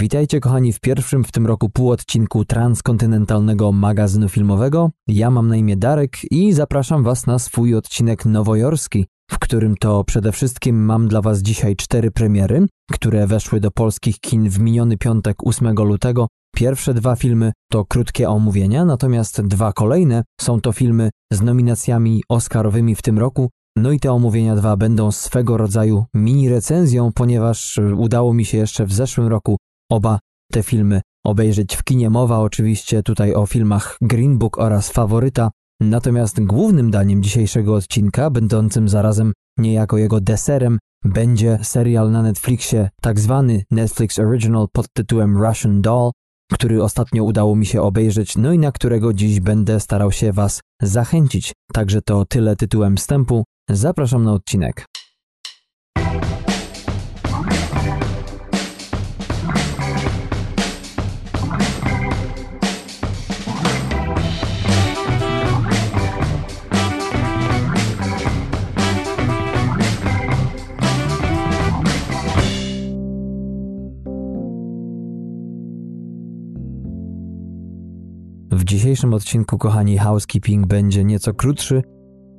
Witajcie kochani w pierwszym w tym roku półodcinku transkontynentalnego magazynu filmowego. Ja mam na imię Darek i zapraszam Was na swój odcinek nowojorski, w którym to przede wszystkim mam dla Was dzisiaj cztery premiery, które weszły do polskich kin w miniony piątek 8 lutego. Pierwsze dwa filmy to krótkie omówienia, natomiast dwa kolejne są to filmy z nominacjami Oscarowymi w tym roku. No i te omówienia dwa będą swego rodzaju mini recenzją, ponieważ udało mi się jeszcze w zeszłym roku oba te filmy obejrzeć w kinie. Mowa oczywiście tutaj o filmach Green Book oraz Faworyta, natomiast głównym daniem dzisiejszego odcinka, będącym zarazem niejako jego deserem, będzie serial na Netflixie, tak zwany Netflix Original pod tytułem Russian Doll, który ostatnio udało mi się obejrzeć, no i na którego dziś będę starał się Was zachęcić. Także to tyle tytułem wstępu. Zapraszam na odcinek. Dzisiejszym odcinku, kochani, housekeeping będzie nieco krótszy,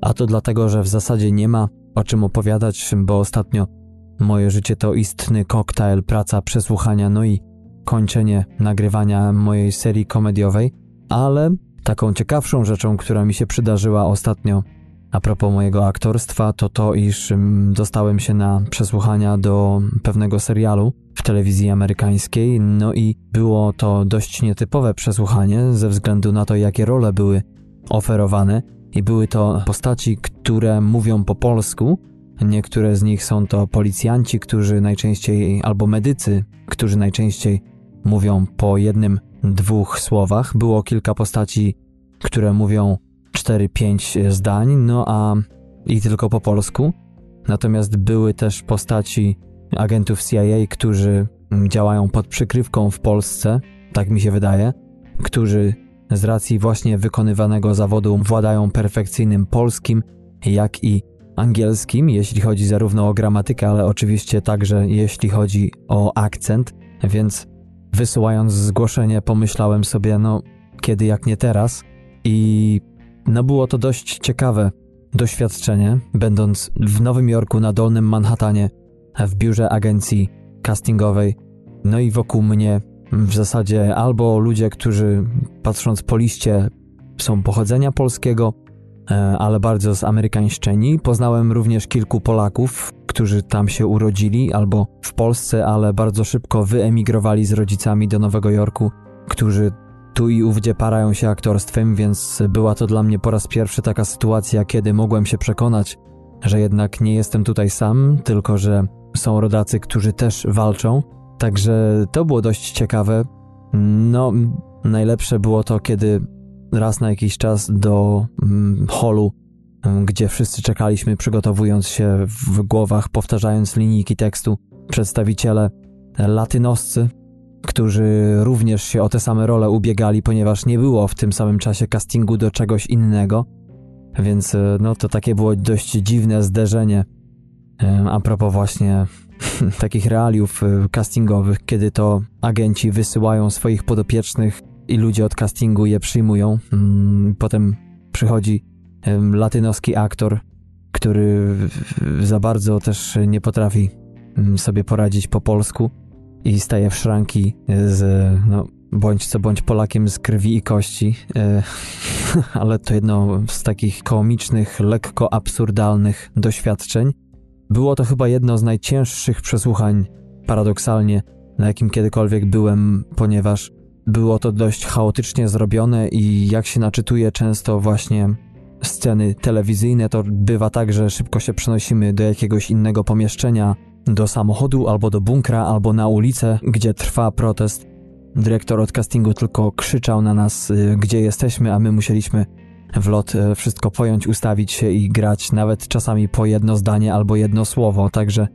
a to dlatego, że w zasadzie nie ma o czym opowiadać, bo ostatnio moje życie to istny koktajl, praca, przesłuchania, no i kończenie nagrywania mojej serii komediowej, ale taką ciekawszą rzeczą, która mi się przydarzyła ostatnio a propos mojego aktorstwa, to to, iż dostałem się na przesłuchania do pewnego serialu w telewizji amerykańskiej, no i było to dość nietypowe przesłuchanie ze względu na to, jakie role były oferowane i były to postaci, które mówią po polsku. Niektóre z nich są to policjanci, którzy najczęściej, albo medycy, którzy najczęściej mówią po jednym, dwóch słowach. Było kilka postaci, które mówią 4-5 zdań, no a i tylko po polsku. Natomiast były też postaci agentów CIA, którzy działają pod przykrywką w Polsce, tak mi się wydaje, którzy z racji właśnie wykonywanego zawodu władają perfekcyjnym polskim, jak i angielskim, jeśli chodzi zarówno o gramatykę, ale oczywiście także jeśli chodzi o akcent, więc wysyłając zgłoszenie pomyślałem sobie, no kiedy jak nie teraz i no było to dość ciekawe doświadczenie, będąc w Nowym Jorku na Dolnym Manhattanie, w biurze agencji castingowej. No i wokół mnie w zasadzie albo ludzie, którzy patrząc po liście są pochodzenia polskiego, e, ale bardzo zamerykańszczeni. Poznałem również kilku Polaków, którzy tam się urodzili albo w Polsce, ale bardzo szybko wyemigrowali z rodzicami do Nowego Jorku, którzy tu i ówdzie parają się aktorstwem, więc była to dla mnie po raz pierwszy taka sytuacja, kiedy mogłem się przekonać, że jednak nie jestem tutaj sam, tylko że są rodacy, którzy też walczą. Także to było dość ciekawe. No, najlepsze było to, kiedy raz na jakiś czas do mm, holu, mm, gdzie wszyscy czekaliśmy, przygotowując się w głowach, powtarzając linijki tekstu, przedstawiciele latynoscy którzy również się o te same role ubiegali, ponieważ nie było w tym samym czasie castingu do czegoś innego. Więc e, no to takie było dość dziwne zderzenie. E, a propos właśnie takich realiów e, castingowych, kiedy to agenci wysyłają swoich podopiecznych i ludzie od castingu je przyjmują. Mm, potem przychodzi latynoski aktor, który za bardzo też nie potrafi mm, sobie poradzić po polsku i staje w szranki z, no, bądź co bądź Polakiem z krwi i kości, e, ale to jedno z takich komicznych, lekko absurdalnych doświadczeń. Było to chyba jedno z najcięższych przesłuchań, paradoksalnie, na jakim kiedykolwiek byłem, ponieważ było to dość chaotycznie zrobione i jak się naczytuje często właśnie sceny telewizyjne, to bywa tak, że szybko się przenosimy do jakiegoś innego pomieszczenia, do samochodu albo do bunkra, albo na ulicę, gdzie trwa protest. Dyrektor od castingu tylko krzyczał na nas, y, gdzie jesteśmy, a my musieliśmy w lot y, wszystko pojąć, ustawić się i grać, nawet czasami po jedno zdanie albo jedno słowo, także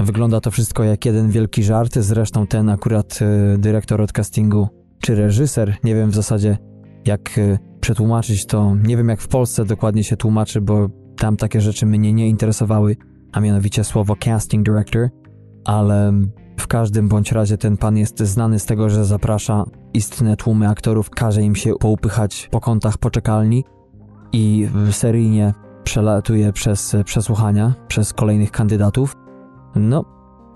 wygląda to wszystko jak jeden wielki żart. Zresztą ten akurat y, dyrektor od castingu, czy reżyser, nie wiem w zasadzie jak przetłumaczyć to, nie wiem jak w Polsce dokładnie się tłumaczy, bo tam takie rzeczy mnie nie interesowały a mianowicie słowo casting director, ale W każdym bądź razie ten pan jest znany z tego, że zaprasza istne tłumy aktorów, każe im się poupychać po kątach poczekalni i seryjnie przelatuje przez przesłuchania, przez kolejnych kandydatów. No,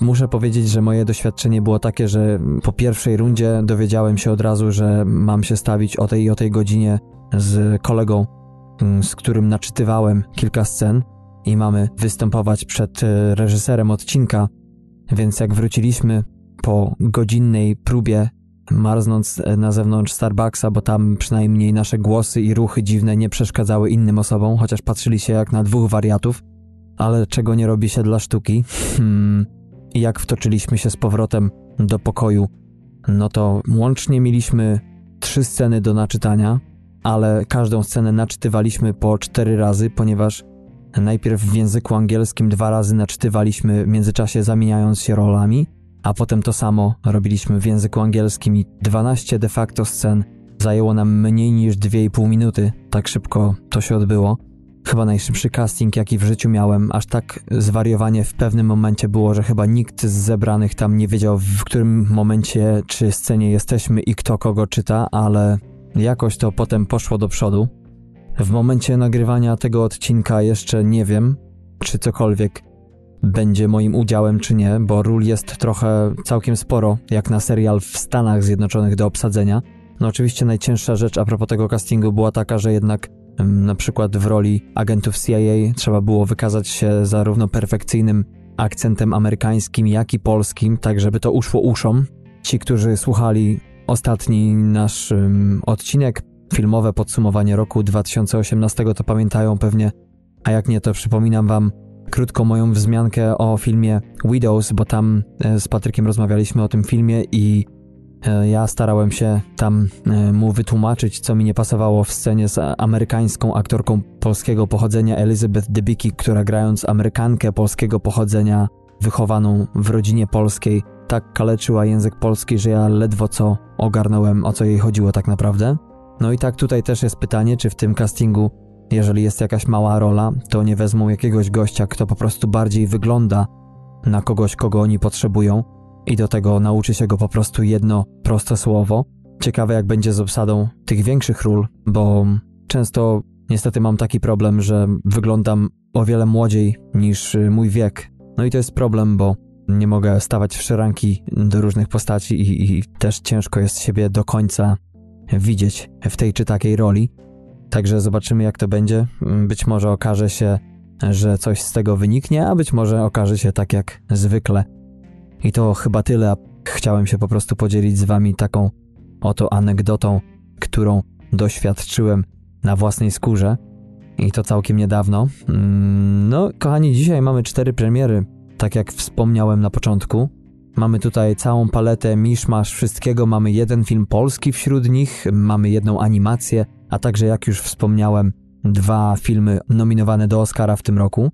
muszę powiedzieć, że moje doświadczenie było takie, że po pierwszej rundzie dowiedziałem się od razu, że mam się stawić o tej i o tej godzinie z kolegą, mm, z którym naczytywałem kilka scen i mamy występować przed e, reżyserem odcinka, więc jak wróciliśmy po godzinnej próbie, marznąc e, na zewnątrz Starbucksa, bo tam przynajmniej nasze głosy i ruchy dziwne nie przeszkadzały innym osobom, chociaż patrzyli się jak na dwóch wariatów, ale czego nie robi się dla sztuki. Hmm. Jak wtoczyliśmy się z powrotem do pokoju, no to łącznie mieliśmy trzy sceny do naczytania, ale każdą scenę naczytywaliśmy po cztery razy, ponieważ najpierw w języku angielskim dwa razy naczytywaliśmy w międzyczasie zamieniając się rolami, a potem to samo robiliśmy w języku angielskim i 12 de facto scen zajęło nam mniej niż 2,5 minuty. Tak szybko to się odbyło. Chyba najszybszy casting, jaki w życiu miałem. Aż tak zwariowanie w pewnym momencie było, że chyba nikt z zebranych tam nie wiedział, w którym momencie czy scenie jesteśmy i kto kogo czyta, ale jakoś to potem poszło do przodu. W momencie nagrywania tego odcinka jeszcze nie wiem, czy cokolwiek będzie moim udziałem, czy nie, bo ról jest trochę całkiem sporo, jak na serial w Stanach Zjednoczonych do obsadzenia. No oczywiście najcięższa rzecz a propos tego castingu była taka, że jednak na przykład w roli agentów CIA trzeba było wykazać się zarówno perfekcyjnym akcentem amerykańskim, jak i polskim, tak żeby to uszło uszom. Ci, którzy słuchali ostatni nasz um, odcinek, filmowe podsumowanie roku 2018, to pamiętają pewnie, a jak nie, to przypominam wam krótko moją wzmiankę o filmie Widows, bo tam e, z Patrykiem rozmawialiśmy o tym filmie i E, ja starałem się tam e, mu wytłumaczyć, co mi nie pasowało w scenie z amerykańską aktorką polskiego pochodzenia Elizabeth Debicki, która grając Amerykankę polskiego pochodzenia, wychowaną w rodzinie polskiej, tak kaleczyła język polski, że ja ledwo co ogarnąłem, o co jej chodziło tak naprawdę. No i tak tutaj też jest pytanie, czy w tym castingu, jeżeli jest jakaś mała rola, to nie wezmą jakiegoś gościa, kto po prostu bardziej wygląda na kogoś, kogo oni potrzebują, i do tego nauczy się go po prostu jedno proste słowo. Ciekawe jak będzie z obsadą tych większych ról, bo często niestety mam taki problem, że wyglądam o wiele młodziej niż mój wiek. No i to jest problem, bo nie mogę stawać w szeranki do różnych postaci i, i też ciężko jest siebie do końca widzieć w tej czy takiej roli. Także zobaczymy jak to będzie. Być może okaże się, że coś z tego wyniknie, a być może okaże się tak jak zwykle, i to chyba tyle. Chciałem się po prostu podzielić z wami taką oto anegdotą, którą doświadczyłem na własnej skórze i to całkiem niedawno. Mm, no, kochani, dzisiaj mamy cztery premiery, tak jak wspomniałem na początku. Mamy tutaj całą paletę miszmasz wszystkiego, mamy jeden film polski wśród nich, mamy jedną animację, a także jak już wspomniałem, dwa filmy nominowane do Oscara w tym roku.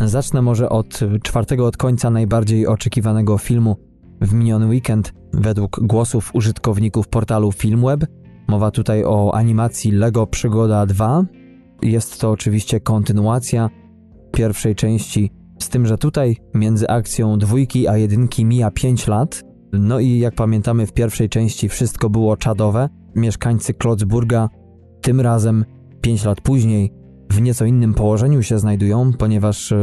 Zacznę może od czwartego od końca najbardziej oczekiwanego filmu w miniony weekend według głosów użytkowników portalu Filmweb. Mowa tutaj o animacji Lego Przygoda 2. Jest to oczywiście kontynuacja pierwszej części, z tym, że tutaj między akcją dwójki a jedynki mija 5 lat. No i jak pamiętamy w pierwszej części wszystko było czadowe. Mieszkańcy Klotzburga tym razem 5 lat później w nieco innym położeniu się znajdują, ponieważ e,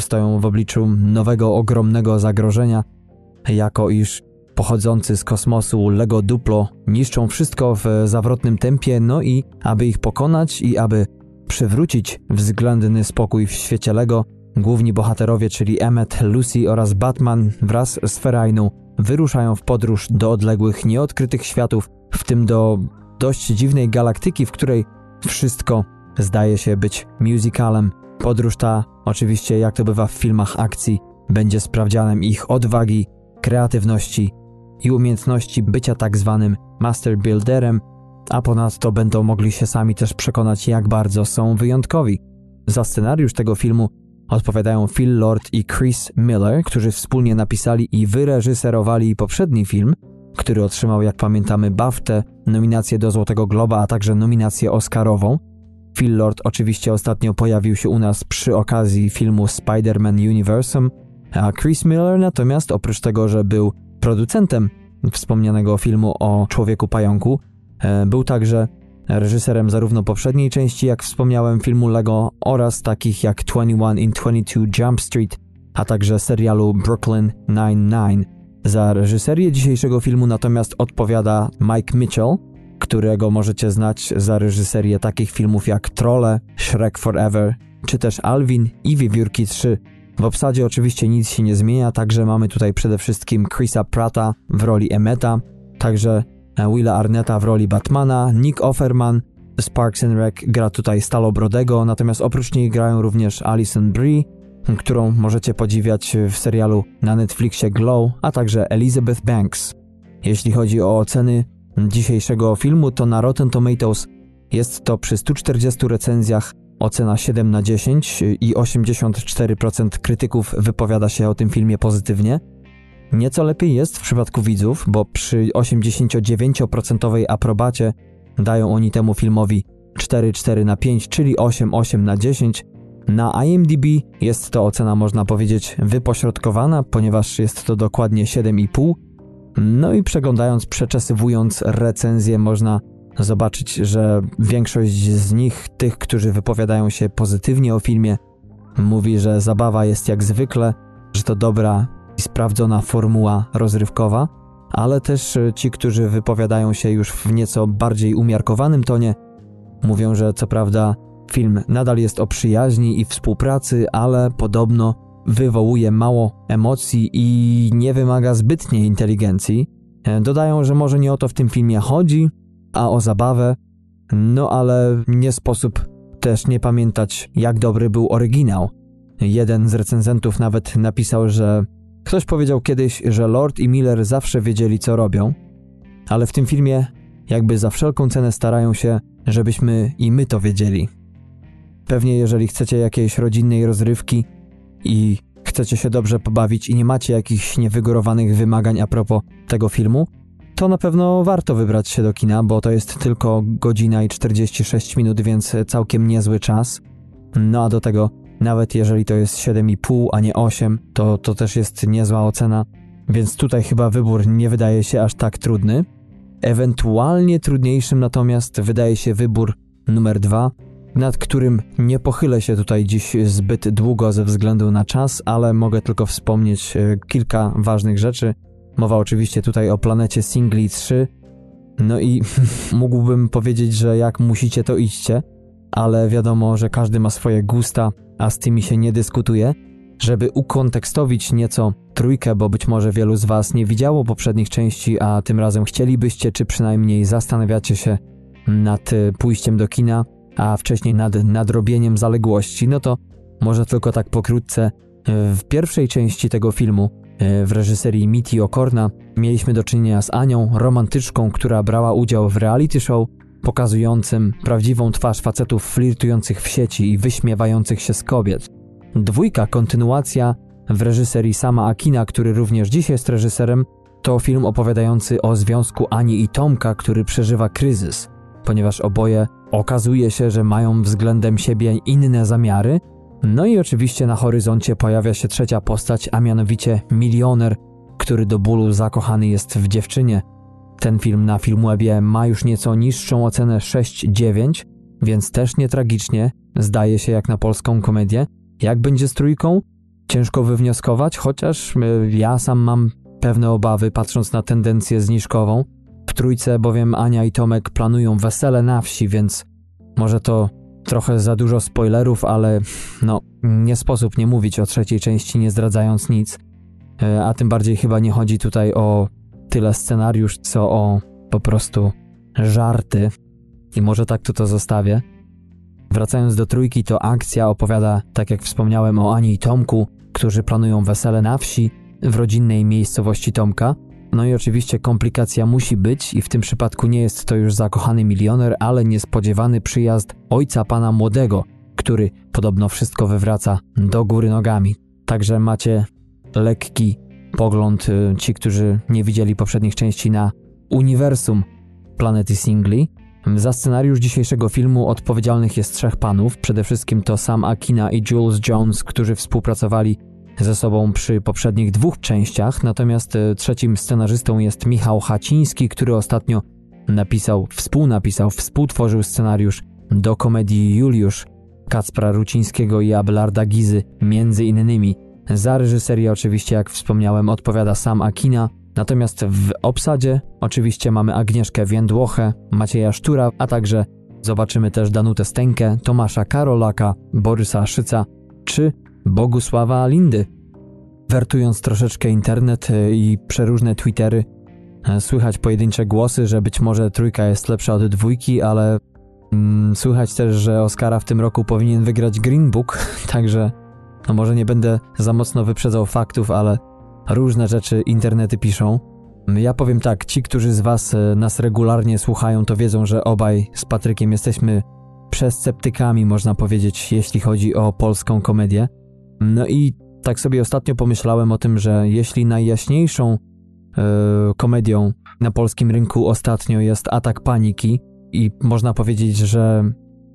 stoją w obliczu nowego, ogromnego zagrożenia, jako iż pochodzący z kosmosu Lego Duplo niszczą wszystko w zawrotnym tempie, no i aby ich pokonać i aby przywrócić względny spokój w świecie Lego, główni bohaterowie, czyli Emmet, Lucy oraz Batman wraz z Ferajną wyruszają w podróż do odległych, nieodkrytych światów, w tym do dość dziwnej galaktyki, w której wszystko zdaje się być musicalem. Podróż ta, oczywiście jak to bywa w filmach akcji, będzie sprawdzianem ich odwagi, kreatywności i umiejętności bycia tak zwanym master builderem, a ponadto będą mogli się sami też przekonać, jak bardzo są wyjątkowi. Za scenariusz tego filmu odpowiadają Phil Lord i Chris Miller, którzy wspólnie napisali i wyreżyserowali poprzedni film, który otrzymał, jak pamiętamy, BAFTę, nominację do Złotego Globa, a także nominację Oscarową. Phil Lord oczywiście ostatnio pojawił się u nas przy okazji filmu Spider-Man Universum, A Chris Miller natomiast oprócz tego, że był producentem wspomnianego filmu o Człowieku Pająku, e, był także reżyserem zarówno poprzedniej części, jak wspomniałem, filmu Lego oraz takich jak 21 in 22 Jump Street, a także serialu Brooklyn Nine-Nine. Za reżyserię dzisiejszego filmu natomiast odpowiada Mike Mitchell, którego możecie znać za reżyserię takich filmów jak Trolle, Shrek Forever, czy też Alvin i Wiewiórki 3. W obsadzie oczywiście nic się nie zmienia, także mamy tutaj przede wszystkim Chrisa Prata w roli Emeta, także Willa Arnetta w roli Batmana, Nick Offerman z Parks and Rec gra tutaj Stalobrodego, natomiast oprócz niej grają również Alison Brie, którą możecie podziwiać w serialu na Netflixie Glow, a także Elizabeth Banks. Jeśli chodzi o oceny dzisiejszego filmu, to na Rotten Tomatoes jest to przy 140 recenzjach ocena 7 na 10 i 84% krytyków wypowiada się o tym filmie pozytywnie. Nieco lepiej jest w przypadku widzów, bo przy 89% aprobacie dają oni temu filmowi 4,4 na 5, czyli 8,8 na 10. Na IMDb jest to ocena, można powiedzieć, wypośrodkowana, ponieważ jest to dokładnie 7,5. No i przeglądając, przeczesywując recenzję, można zobaczyć, że większość z nich, tych, którzy wypowiadają się pozytywnie o filmie, mówi, że zabawa jest jak zwykle, że to dobra i sprawdzona formuła rozrywkowa, ale też ci, którzy wypowiadają się już w nieco bardziej umiarkowanym tonie, mówią, że co prawda film nadal jest o przyjaźni i współpracy, ale podobno wywołuje mało emocji i nie wymaga zbytniej inteligencji. Dodają, że może nie o to w tym filmie chodzi, a o zabawę, no ale nie sposób też nie pamiętać, jak dobry był oryginał. Jeden z recenzentów nawet napisał, że ktoś powiedział kiedyś, że Lord i Miller zawsze wiedzieli, co robią, ale w tym filmie jakby za wszelką cenę starają się, żebyśmy i my to wiedzieli. Pewnie jeżeli chcecie jakiejś rodzinnej rozrywki i chcecie się dobrze pobawić i nie macie jakichś niewygórowanych wymagań a propos tego filmu, to na pewno warto wybrać się do kina, bo to jest tylko godzina i 46 minut, więc całkiem niezły czas. No a do tego, nawet jeżeli to jest 7,5, a nie 8, to, to też jest niezła ocena, więc tutaj chyba wybór nie wydaje się aż tak trudny. Ewentualnie trudniejszym natomiast wydaje się wybór numer 2, nad którym nie pochylę się tutaj dziś zbyt długo ze względu na czas, ale mogę tylko wspomnieć e, kilka ważnych rzeczy. Mowa oczywiście tutaj o planecie Singli 3. No i mógłbym powiedzieć, że jak musicie, to idźcie, ale wiadomo, że każdy ma swoje gusta, a z tymi się nie dyskutuje. Żeby ukontekstowić nieco trójkę, bo być może wielu z Was nie widziało poprzednich części, a tym razem chcielibyście, czy przynajmniej zastanawiacie się nad y, pójściem do kina, a wcześniej nad nadrobieniem zaległości, no to może tylko tak pokrótce. Y, w pierwszej części tego filmu E, w reżyserii Miti Okorna mieliśmy do czynienia z Anią, romantyczką, która brała udział w reality show pokazującym prawdziwą twarz facetów flirtujących w sieci i wyśmiewających się z kobiet. Dwójka, kontynuacja w reżyserii Sama Akina, który również dziś jest reżyserem, to film opowiadający o związku Ani i Tomka, który przeżywa kryzys, ponieważ oboje okazuje się, że mają względem siebie inne zamiary no i oczywiście na horyzoncie pojawia się trzecia postać, a mianowicie milioner, który do bólu zakochany jest w dziewczynie. Ten film na Filmwebie ma już nieco niższą ocenę 6,9, więc też nie tragicznie, zdaje się jak na polską komedię. Jak będzie z trójką? Ciężko wywnioskować, chociaż e, ja sam mam pewne obawy patrząc na tendencję zniżkową. W trójce bowiem Ania i Tomek planują wesele na wsi, więc może to Trochę za dużo spoilerów, ale no, nie sposób nie mówić o trzeciej części, nie zdradzając nic. E, a tym bardziej chyba nie chodzi tutaj o tyle scenariusz, co o po prostu żarty. I może tak tu to zostawię. Wracając do trójki, to akcja opowiada, tak jak wspomniałem, o Ani i Tomku, którzy planują wesele na wsi w rodzinnej miejscowości Tomka. No i oczywiście komplikacja musi być i w tym przypadku nie jest to już zakochany milioner, ale niespodziewany przyjazd ojca pana młodego, który podobno wszystko wywraca do góry nogami. Także macie lekki pogląd y, ci, którzy nie widzieli poprzednich części na uniwersum planety Singli. Za scenariusz dzisiejszego filmu odpowiedzialnych jest trzech panów. Przede wszystkim to Sam Akina i Jules Jones, którzy współpracowali ze sobą przy poprzednich dwóch częściach, natomiast e, trzecim scenarzystą jest Michał Haciński, który ostatnio napisał, współnapisał, współtworzył scenariusz do komedii Juliusz Kacpra Rucińskiego i Abelarda Gizy, między innymi. Za reżyserię oczywiście, jak wspomniałem, odpowiada sam Akina, natomiast w obsadzie oczywiście mamy Agnieszkę Więdłochę, Macieja Sztura, a także zobaczymy też Danutę Stenkę, Tomasza Karolaka, Borysa Szyca czy Bogusława Lindy. Wertując troszeczkę internet e, i przeróżne Twittery, e, słychać pojedyncze głosy, że być może trójka jest lepsza od dwójki, ale mm, słychać też, że Oscara w tym roku powinien wygrać Green Book, także no może nie będę za mocno wyprzedzał faktów, ale różne rzeczy internety piszą. Ja powiem tak, ci, którzy z Was e, nas regularnie słuchają, to wiedzą, że obaj z Patrykiem jesteśmy przesceptykami, można powiedzieć, jeśli chodzi o polską komedię. No i tak sobie ostatnio pomyślałem o tym, że jeśli najjaśniejszą yy, komedią na polskim rynku ostatnio jest Atak Paniki i można powiedzieć, że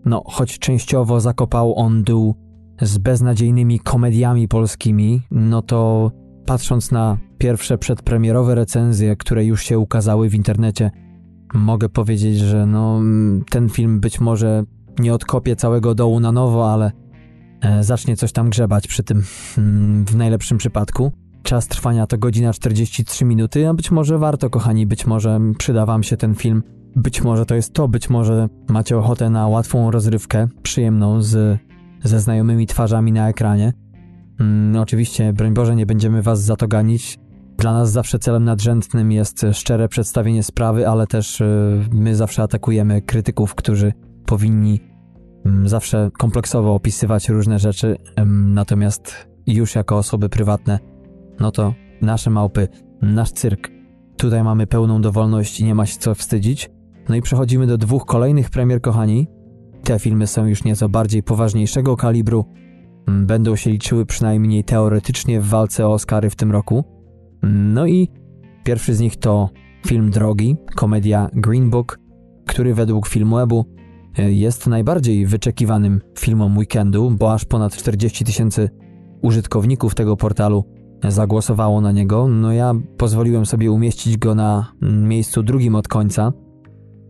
no, choć częściowo zakopał on dół z beznadziejnymi komediami polskimi, no to patrząc na pierwsze przedpremierowe recenzje, które już się ukazały w internecie, mogę powiedzieć, że no, ten film być może nie odkopie całego dołu na nowo, ale e, zacznie coś tam grzebać przy tym mm, w najlepszym przypadku. Czas trwania to godzina 43 minuty, a być może warto, kochani, być może przyda wam się ten film. Być może to jest to, być może macie ochotę na łatwą rozrywkę, przyjemną z, ze znajomymi twarzami na ekranie. Mm, oczywiście, broń Boże, nie będziemy was za to ganić. Dla nas zawsze celem nadrzędnym jest szczere przedstawienie sprawy, ale też y, my zawsze atakujemy krytyków, którzy powinni mm, zawsze kompleksowo opisywać różne rzeczy, natomiast już jako osoby prywatne, no to nasze małpy, nasz cyrk, tutaj mamy pełną dowolność i nie ma się co wstydzić. No i przechodzimy do dwóch kolejnych premier, kochani. Te filmy są już nieco bardziej poważniejszego kalibru, mm, będą się liczyły przynajmniej teoretycznie w walce o Oscary w tym roku. No i pierwszy z nich to film Drogi, komedia Green Book, który według Filmwebu jest najbardziej wyczekiwanym filmem weekendu, bo aż ponad 40 tysięcy użytkowników tego portalu zagłosowało na niego. No ja pozwoliłem sobie umieścić go na miejscu drugim od końca.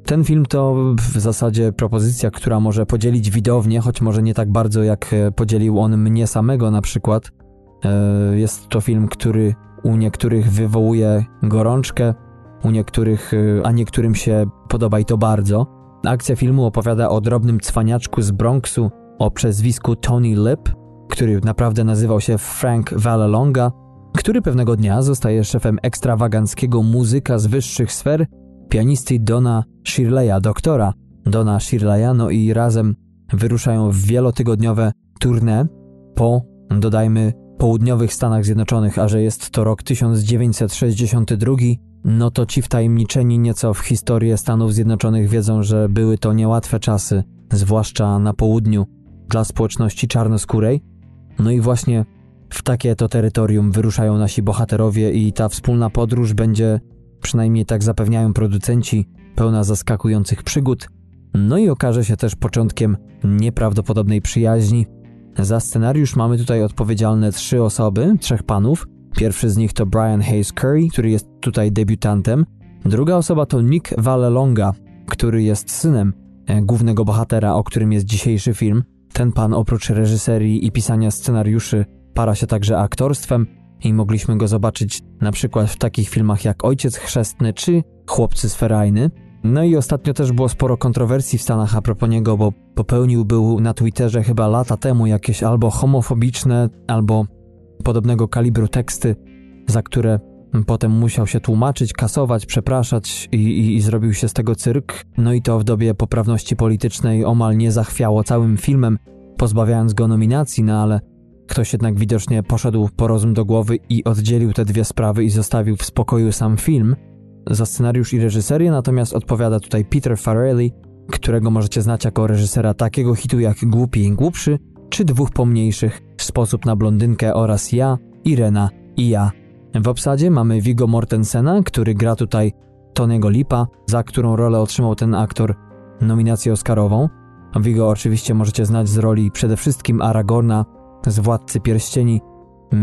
Ten film to w zasadzie propozycja, która może podzielić widownię, choć może nie tak bardzo jak podzielił on mnie samego na przykład. E, jest to film, który u niektórych wywołuje gorączkę, u niektórych, a niektórym się podoba i to bardzo. Akcja filmu opowiada o drobnym cwaniaczku z Bronxu o przezwisku Tony Lip, który naprawdę nazywał się Frank Vallelonga, który pewnego dnia zostaje szefem ekstrawaganckiego muzyka z wyższych sfer, pianisty Dona Shirleya, doktora Dona Shirleya, no i razem wyruszają w wielotygodniowe tournée po, dodajmy, południowych Stanach Zjednoczonych, a że jest to rok 1962, no to ci wtajemniczeni nieco w historię Stanów Zjednoczonych wiedzą, że były to niełatwe czasy, zwłaszcza na południu, dla społeczności czarnoskórej. No i właśnie w takie to terytorium wyruszają nasi bohaterowie i ta wspólna podróż będzie, przynajmniej tak zapewniają producenci, pełna zaskakujących przygód, no i okaże się też początkiem nieprawdopodobnej przyjaźni. Za scenariusz mamy tutaj odpowiedzialne trzy osoby, trzech panów, Pierwszy z nich to Brian Hayes Curry, który jest tutaj debiutantem. Druga osoba to Nick Vallelonga, który jest synem e, głównego bohatera, o którym jest dzisiejszy film. Ten pan oprócz reżyserii i pisania scenariuszy para się także aktorstwem i mogliśmy go zobaczyć na przykład w takich filmach jak Ojciec Chrzestny czy Chłopcy z Ferajny. No i ostatnio też było sporo kontrowersji w Stanach a propos niego, bo popełnił był na Twitterze chyba lata temu jakieś albo homofobiczne, albo podobnego kalibru teksty, za które potem musiał się tłumaczyć, kasować, przepraszać i, i, i, zrobił się z tego cyrk. No i to w dobie poprawności politycznej omal nie zachwiało całym filmem, pozbawiając go nominacji, no ale ktoś jednak widocznie poszedł po rozum do głowy i oddzielił te dwie sprawy i zostawił w spokoju sam film. Za scenariusz i reżyserię natomiast odpowiada tutaj Peter Farrelly, którego możecie znać jako reżysera takiego hitu jak Głupi i Głupszy, czy dwóch pomniejszych, Sposób na blondynkę oraz ja, Irena i ja. W obsadzie mamy Vigo Mortensena, który gra tutaj Tony'ego Lipa, za którą rolę otrzymał ten aktor nominację Oscarową. Vigo oczywiście możecie znać z roli przede wszystkim Aragorna z Władcy Pierścieni,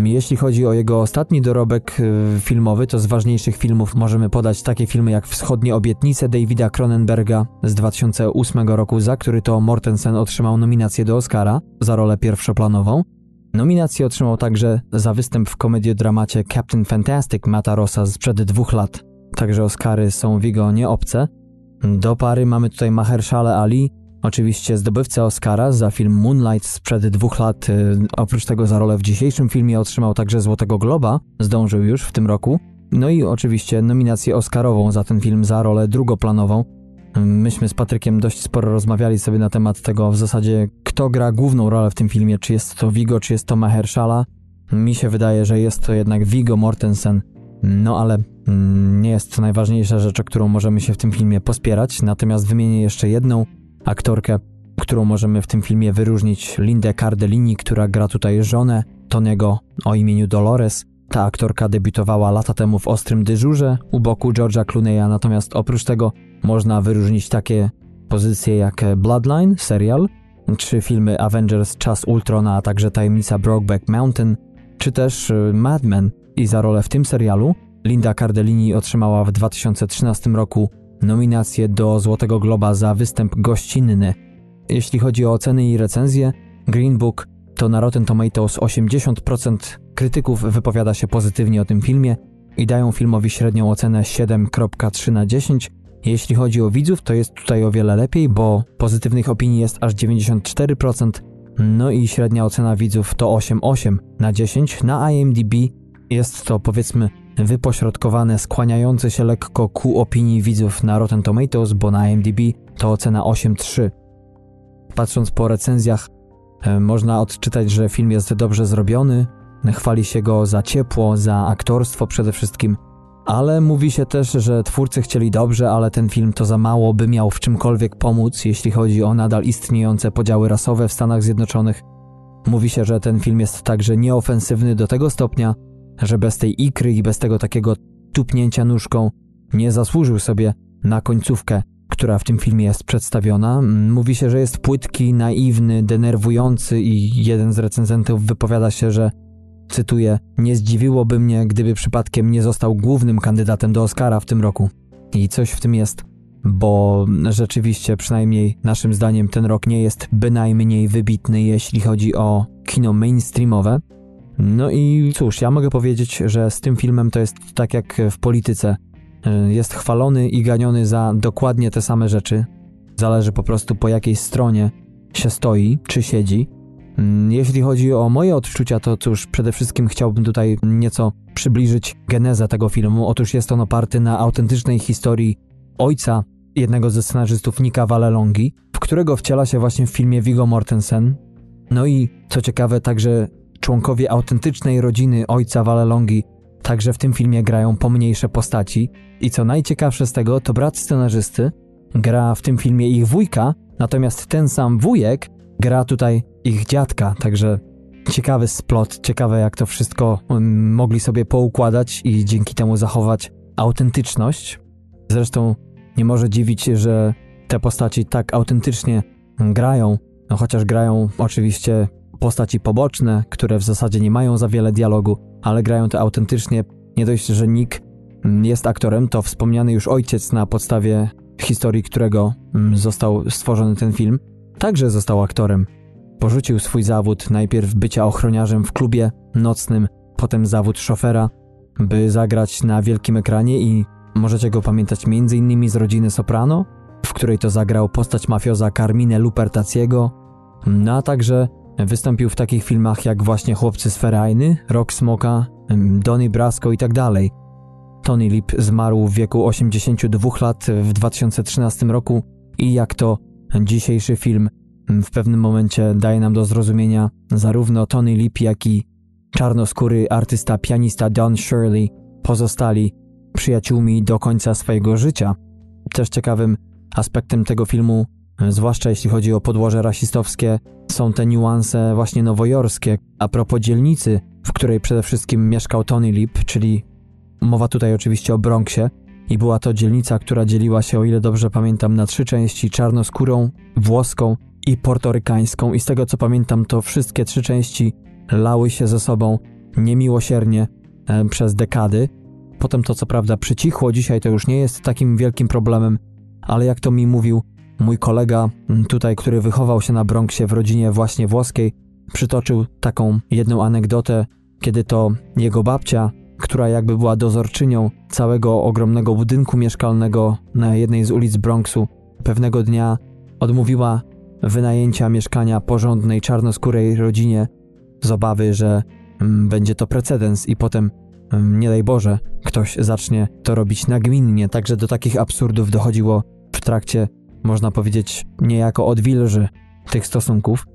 Jeśli chodzi o jego ostatni dorobek y, filmowy, to z ważniejszych filmów możemy podać takie filmy jak Wschodnie Obietnice Davida Cronenberga z 2008 roku, za który to Mortensen otrzymał nominację do Oscara za rolę pierwszoplanową. Nominację otrzymał także za występ w komediodramacie Captain Fantastic Mata Rossa sprzed dwóch lat. Także Oscary są Vigo nieobce. Do pary mamy tutaj Mahershala Ali, Oczywiście zdobywca Oscara za film Moonlight sprzed dwóch lat, y, oprócz tego za rolę w dzisiejszym filmie otrzymał także Złotego Globa, zdążył już w tym roku. No i oczywiście nominację Oscarową za ten film za rolę drugoplanową. Myśmy z Patrykiem dość sporo rozmawiali sobie na temat tego w zasadzie, kto gra główną rolę w tym filmie, czy jest to Vigo, czy jest to Mahershala. Mi się wydaje, że jest to jednak Vigo Mortensen, no ale mm, nie jest to najważniejsza rzecz, o którą możemy się w tym filmie pospierać. Natomiast wymienię jeszcze jedną, aktorkę, którą możemy w tym filmie wyróżnić, Lindę Cardellini, która gra tutaj żonę Tony'ego o imieniu Dolores. Ta aktorka debiutowała lata temu w Ostrym Dyżurze u boku George'a Clooney'a, natomiast oprócz tego można wyróżnić takie pozycje jak Bloodline, serial, czy filmy Avengers Czas Ultrona, a także Tajemnica Brokeback Mountain, czy też y, Mad Men. I za rolę w tym serialu Linda Cardellini otrzymała w 2013 roku nominację do Złotego Globa za występ gościnny. Jeśli chodzi o oceny i recenzje, Green Book to na Rotten Tomatoes 80% krytyków wypowiada się pozytywnie o tym filmie i dają filmowi średnią ocenę 7.3 na 10. Jeśli chodzi o widzów, to jest tutaj o wiele lepiej, bo pozytywnych opinii jest aż 94%, no i średnia ocena widzów to 8,8 na 10. Na IMDb jest to powiedzmy wypośrodkowane, skłaniające się lekko ku opinii widzów na Rotten Tomatoes, bo na IMDb to ocena 8.3. Patrząc po recenzjach, e, można odczytać, że film jest dobrze zrobiony, chwali się go za ciepło, za aktorstwo przede wszystkim, ale mówi się też, że twórcy chcieli dobrze, ale ten film to za mało, by miał w czymkolwiek pomóc, jeśli chodzi o nadal istniejące podziały rasowe w Stanach Zjednoczonych. Mówi się, że ten film jest także nieofensywny do tego stopnia, że bez tej ikry i bez tego takiego tupnięcia nóżką nie zasłużył sobie na końcówkę, która w tym filmie jest przedstawiona. Mówi się, że jest płytki, naiwny, denerwujący i jeden z recenzentów wypowiada się, że cytuję: Nie zdziwiłoby mnie, gdyby przypadkiem nie został głównym kandydatem do Oscara w tym roku. I coś w tym jest, bo rzeczywiście, przynajmniej naszym zdaniem, ten rok nie jest bynajmniej wybitny, jeśli chodzi o kino mainstreamowe. No i cóż, ja mogę powiedzieć, że z tym filmem to jest tak jak w polityce. Y, jest chwalony i ganiony za dokładnie te same rzeczy. Zależy po prostu po jakiej stronie się stoi, czy siedzi. Mm, jeśli chodzi o moje odczucia, to cóż, przede wszystkim chciałbym tutaj nieco przybliżyć genezę tego filmu. Otóż jest on oparty na autentycznej historii ojca jednego ze scenarzystów Nika Vallelongi, w którego wciela się właśnie w filmie Viggo Mortensen. No i co ciekawe, także członkowie autentycznej rodziny ojca Valelongi także w tym filmie grają pomniejsze postaci i co najciekawsze z tego, to brat scenarzysty gra w tym filmie ich wujka, natomiast ten sam wujek gra tutaj ich dziadka, także ciekawy splot, ciekawe jak to wszystko um, mogli sobie poukładać i dzięki temu zachować autentyczność. Zresztą nie może dziwić, że te postaci tak autentycznie grają, no chociaż grają oczywiście postaci poboczne, które w zasadzie nie mają za wiele dialogu, ale grają to autentycznie. Nie dość, że Nick jest aktorem, to wspomniany już ojciec, na podstawie historii którego mm, został stworzony ten film, także został aktorem. Porzucił swój zawód, najpierw bycia ochroniarzem w klubie nocnym, potem zawód szofera, by zagrać na wielkim ekranie i możecie go pamiętać m.in. z rodziny Soprano, w której to zagrał postać mafioza Carmine Lupertaciego, no a także Wystąpił w takich filmach jak właśnie Chłopcy z Ferajny, Rock Smoka, Donny Brasco i tak. Tony Lip zmarł w wieku 82 lat w 2013 roku i jak to dzisiejszy film w pewnym momencie daje nam do zrozumienia, zarówno Tony Lip, jak i czarnoskóry artysta, pianista Don Shirley pozostali przyjaciółmi do końca swojego życia. Też ciekawym aspektem tego filmu zwłaszcza jeśli chodzi o podłoże rasistowskie, są te niuanse właśnie nowojorskie. A propos dzielnicy, w której przede wszystkim mieszkał Tony Lip, czyli mowa tutaj oczywiście o Bronxie, i była to dzielnica, która dzieliła się, o ile dobrze pamiętam, na trzy części: czarnoskórą, włoską i portorykańską. I z tego co pamiętam, to wszystkie trzy części lały się ze sobą niemiłosiernie e, przez dekady. Potem to co prawda przycichło, dzisiaj to już nie jest takim wielkim problemem, ale jak to mi mówił mój kolega tutaj, który wychował się na Bronxie w rodzinie właśnie włoskiej, przytoczył taką jedną anegdotę, kiedy to jego babcia, która jakby była dozorczynią całego ogromnego budynku mieszkalnego na jednej z ulic Bronxu, pewnego dnia odmówiła wynajęcia mieszkania porządnej czarnoskórej rodzinie z obawy, że mm, będzie to precedens i potem, mm, nie daj Boże, ktoś zacznie to robić nagminnie. Także do takich absurdów dochodziło w trakcie, można powiedzieć, niejako odwilży tych stosunków.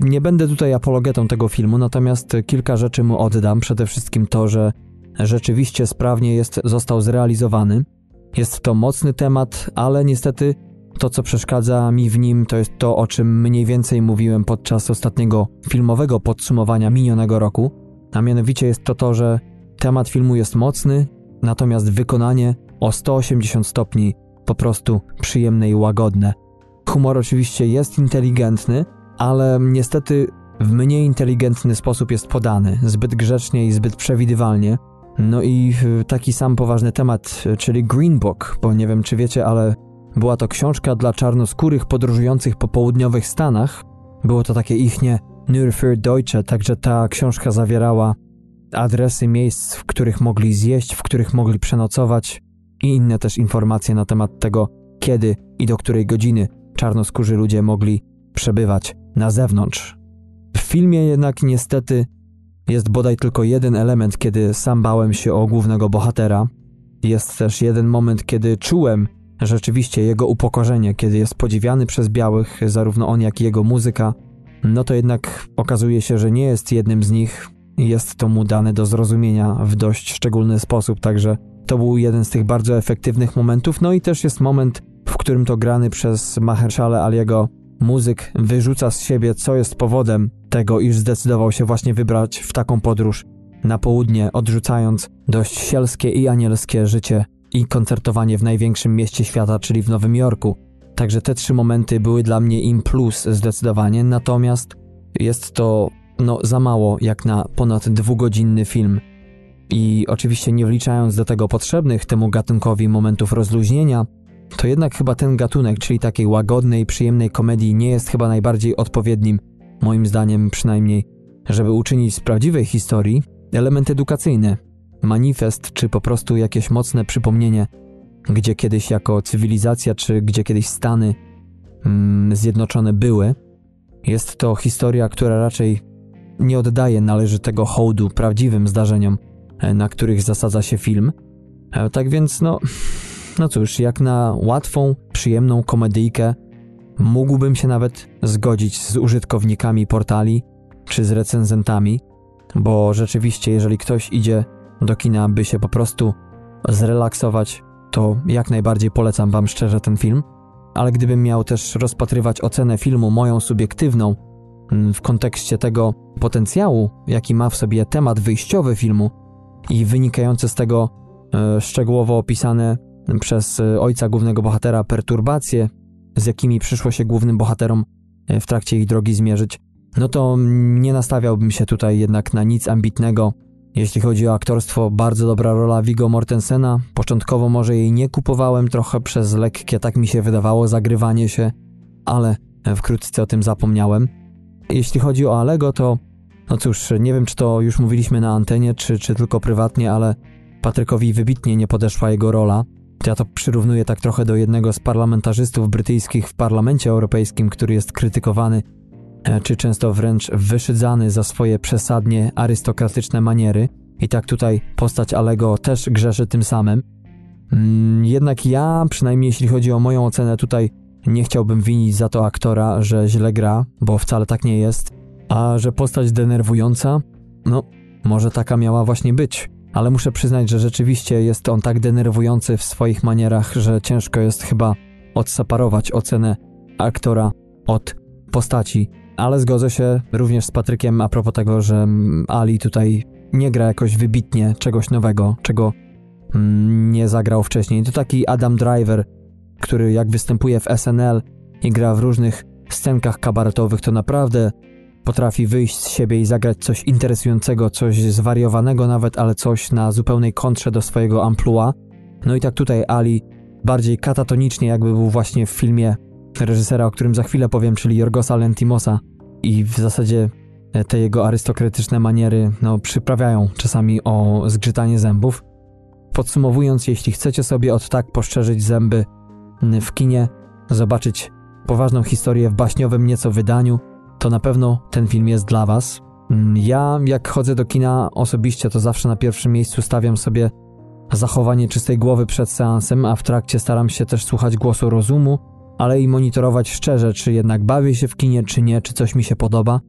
Nie będę tutaj apologetą tego filmu, natomiast kilka rzeczy mu oddam. Przede wszystkim to, że rzeczywiście sprawnie jest, został zrealizowany. Jest to mocny temat, ale niestety to, co przeszkadza mi w nim, to jest to, o czym mniej więcej mówiłem podczas ostatniego filmowego podsumowania minionego roku, a mianowicie jest to to, że temat filmu jest mocny, natomiast wykonanie o 180 stopni po prostu przyjemne i łagodne. Humor oczywiście jest inteligentny, ale niestety w mniej inteligentny sposób jest podany, zbyt grzecznie i zbyt przewidywalnie. No i taki sam poważny temat, czyli Green Book, bo nie wiem czy wiecie, ale była to książka dla czarnoskórych podróżujących po południowych Stanach. Było to takie ichnie Nur für Deutsche, także ta książka zawierała adresy miejsc, w których mogli zjeść, w których mogli przenocować i inne też informacje na temat tego, kiedy i do której godziny czarnoskórzy ludzie mogli przebywać na zewnątrz. W filmie jednak niestety jest bodaj tylko jeden element, kiedy sam bałem się o głównego bohatera. Jest też jeden moment, kiedy czułem, rzeczywiście jego upokorzenie, kiedy jest podziwiany przez białych, zarówno on, jak i jego muzyka, no to jednak okazuje się, że nie jest jednym z nich. Jest to mu dane do zrozumienia w dość szczególny sposób, także to był jeden z tych bardzo efektywnych momentów. No i też jest moment, w którym to grany przez Mahershala Aliego muzyk wyrzuca z siebie, co jest powodem tego, iż zdecydował się właśnie wybrać w taką podróż na południe, odrzucając dość sielskie i anielskie życie i koncertowanie w największym mieście świata, czyli w Nowym Jorku. Także te trzy momenty były dla mnie im plus zdecydowanie, natomiast jest to no, za mało jak na ponad dwugodzinny film. I oczywiście nie wliczając do tego potrzebnych temu gatunkowi momentów rozluźnienia, to jednak chyba ten gatunek, czyli takiej łagodnej, przyjemnej komedii nie jest chyba najbardziej odpowiednim, moim zdaniem przynajmniej, żeby uczynić z prawdziwej historii element edukacyjny, manifest czy po prostu jakieś mocne przypomnienie, gdzie kiedyś jako cywilizacja czy gdzie kiedyś Stany mm, zjednoczone były. Jest to historia, która raczej nie oddaje należytego hołdu prawdziwym zdarzeniom, na których zasadza się film. E, tak więc, no, no cóż, jak na łatwą, przyjemną komedyjkę, mógłbym się nawet zgodzić z użytkownikami portali czy z recenzentami, bo rzeczywiście, jeżeli ktoś idzie do kina, by się po prostu zrelaksować, to jak najbardziej polecam Wam szczerze ten film. Ale gdybym miał też rozpatrywać ocenę filmu moją subiektywną, mm, w kontekście tego potencjału, jaki ma w sobie temat wyjściowy filmu i wynikające z tego e, szczegółowo opisane przez e, ojca głównego bohatera perturbacje, z jakimi przyszło się głównym bohaterom e, w trakcie ich drogi zmierzyć, no to nie nastawiałbym się tutaj jednak na nic ambitnego, jeśli chodzi o aktorstwo, bardzo dobra rola Vigo Mortensena. Początkowo może jej nie kupowałem trochę przez lekkie, tak mi się wydawało, zagrywanie się, ale wkrótce o tym zapomniałem. Jeśli chodzi o Alego, to no cóż, nie wiem czy to już mówiliśmy na antenie, czy, czy tylko prywatnie, ale Patrykowi wybitnie nie podeszła jego rola. Ja to przyrównuję tak trochę do jednego z parlamentarzystów brytyjskich w Parlamencie Europejskim, który jest krytykowany E, czy często wręcz wyszydzany za swoje przesadnie arystokratyczne maniery. I tak tutaj postać Alego też grzeszy tym samym. Mm, jednak ja, przynajmniej jeśli chodzi o moją ocenę, tutaj nie chciałbym winić za to aktora, że źle gra, bo wcale tak nie jest. A że postać denerwująca, no, może taka miała właśnie być. Ale muszę przyznać, że rzeczywiście jest on tak denerwujący w swoich manierach, że ciężko jest chyba odseparować ocenę aktora od postaci ale zgodzę się również z Patrykiem a propos tego, że Ali tutaj nie gra jakoś wybitnie czegoś nowego, czego mm, nie zagrał wcześniej. To taki Adam Driver, który jak występuje w SNL i gra w różnych scenkach kabaretowych, to naprawdę potrafi wyjść z siebie i zagrać coś interesującego, coś zwariowanego nawet, ale coś na zupełnej kontrze do swojego amplua. No i tak tutaj Ali bardziej katatonicznie, jakby był właśnie w filmie reżysera, o którym za chwilę powiem, czyli Jorgosa Lentimosa. I w zasadzie te jego arystokratyczne maniery no, przyprawiają czasami o zgrzytanie zębów. Podsumowując, jeśli chcecie sobie od tak poszczerzyć zęby w kinie, zobaczyć poważną historię w baśniowym nieco wydaniu, to na pewno ten film jest dla Was. Ja, jak chodzę do kina osobiście, to zawsze na pierwszym miejscu stawiam sobie zachowanie czystej głowy przed seansem, a w trakcie staram się też słuchać głosu rozumu, ale i monitorować szczerze, czy jednak bawię się w kinie, czy nie, czy coś mi się podoba.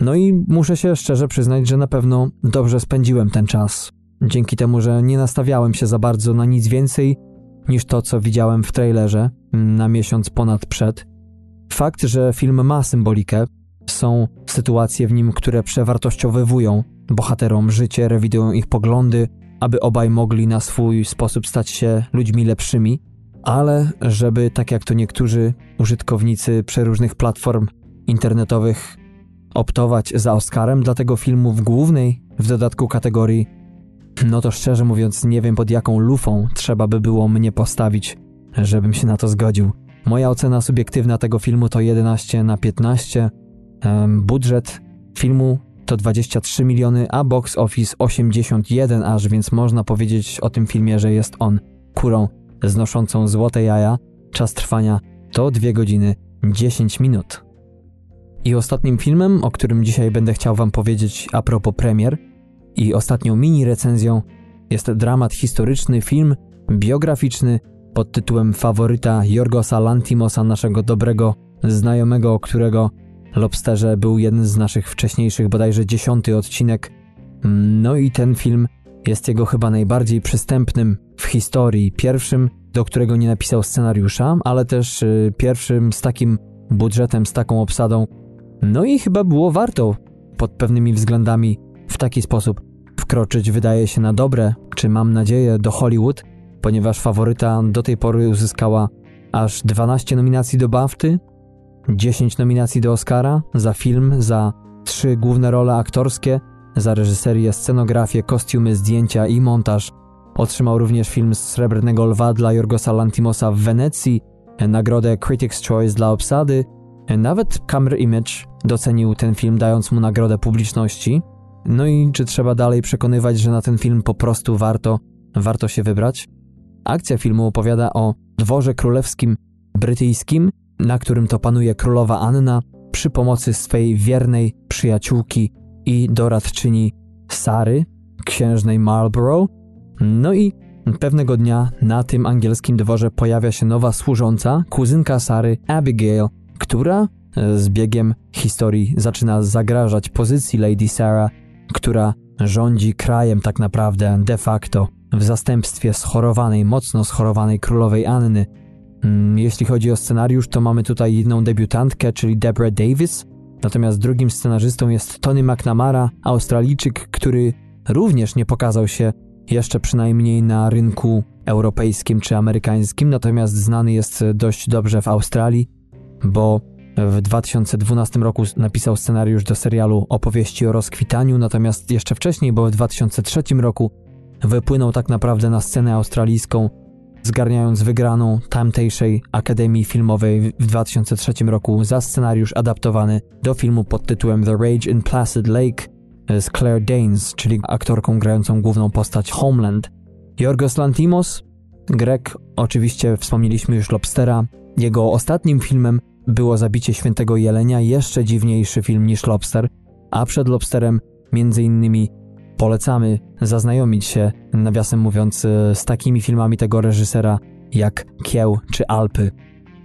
No i muszę się szczerze przyznać, że na pewno dobrze spędziłem ten czas. Dzięki temu, że nie nastawiałem się za bardzo na nic więcej niż to, co widziałem w trailerze na miesiąc ponad przed. Fakt, że film ma symbolikę, są sytuacje w nim, które przewartościowywują bohaterom życie, rewidują ich poglądy, aby obaj mogli na swój sposób stać się ludźmi lepszymi, ale żeby, tak jak to niektórzy użytkownicy przeróżnych platform internetowych, optować za Oscarem dla tego filmu w głównej, w dodatku kategorii, no to szczerze mówiąc, nie wiem pod jaką lufą trzeba by było mnie postawić, żebym się na to zgodził. Moja ocena subiektywna tego filmu to 11 na 15. Budżet filmu to 23 miliony, a box office 81 aż, więc można powiedzieć o tym filmie, że jest on kurą znoszącą złote jaja. Czas trwania to 2 godziny 10 minut. I ostatnim filmem, o którym dzisiaj będę chciał Wam powiedzieć a propos premier i ostatnią mini recenzją jest dramat historyczny, film biograficzny pod tytułem Faworyta Jorgosa Lantimosa, naszego dobrego znajomego, którego Lobsterze był jeden z naszych wcześniejszych, bodajże dziesiąty odcinek. No i ten film jest jego chyba najbardziej przystępnym w historii. Pierwszym, do którego nie napisał scenariusza, ale też y, pierwszym z takim budżetem, z taką obsadą. No i chyba było warto pod pewnymi względami w taki sposób wkroczyć, wydaje się, na dobre, czy mam nadzieję, do Hollywood, ponieważ faworyta do tej pory uzyskała aż 12 nominacji do BAFTY, 10 nominacji do Oscara za film, za trzy główne role aktorskie, za reżyserię, scenografię, kostiumy, zdjęcia i montaż. Otrzymał również film z Srebrnego Lwa dla Jorgosa Lantimosa w Wenecji, nagrodę Critics' Choice dla obsady. Nawet Camera Image docenił ten film, dając mu nagrodę publiczności. No i czy trzeba dalej przekonywać, że na ten film po prostu warto, warto się wybrać? Akcja filmu opowiada o dworze królewskim brytyjskim, na którym to panuje królowa Anna przy pomocy swej wiernej przyjaciółki i doradczyni Sary, księżnej Marlborough. No i pewnego dnia na tym angielskim dworze pojawia się nowa służąca, kuzynka Sary, Abigail, która z biegiem historii zaczyna zagrażać pozycji Lady Sarah, która rządzi krajem tak naprawdę de facto w zastępstwie schorowanej, mocno schorowanej królowej Anny. Mm, jeśli chodzi o scenariusz, to mamy tutaj jedną debiutantkę, czyli Deborah Davis, natomiast drugim scenarzystą jest Tony McNamara, Australijczyk, który również nie pokazał się jeszcze przynajmniej na rynku europejskim czy amerykańskim, natomiast znany jest dość dobrze w Australii, bo w 2012 roku napisał scenariusz do serialu Opowieści o rozkwitaniu, natomiast jeszcze wcześniej, bo w 2003 roku wypłynął tak naprawdę na scenę australijską, zgarniając wygraną tamtejszej Akademii Filmowej w 2003 roku za scenariusz adaptowany do filmu pod tytułem The Rage in Placid Lake z Claire Danes, czyli aktorką grającą główną postać Homeland. Jorgos Lantimos, Grek, oczywiście wspomnieliśmy już Lobstera. Jego ostatnim filmem było Zabicie Świętego Jelenia, jeszcze dziwniejszy film niż Lobster, a przed Lobsterem innymi polecamy zaznajomić się, nawiasem mówiąc, z takimi filmami tego reżysera jak Kieł czy Alpy.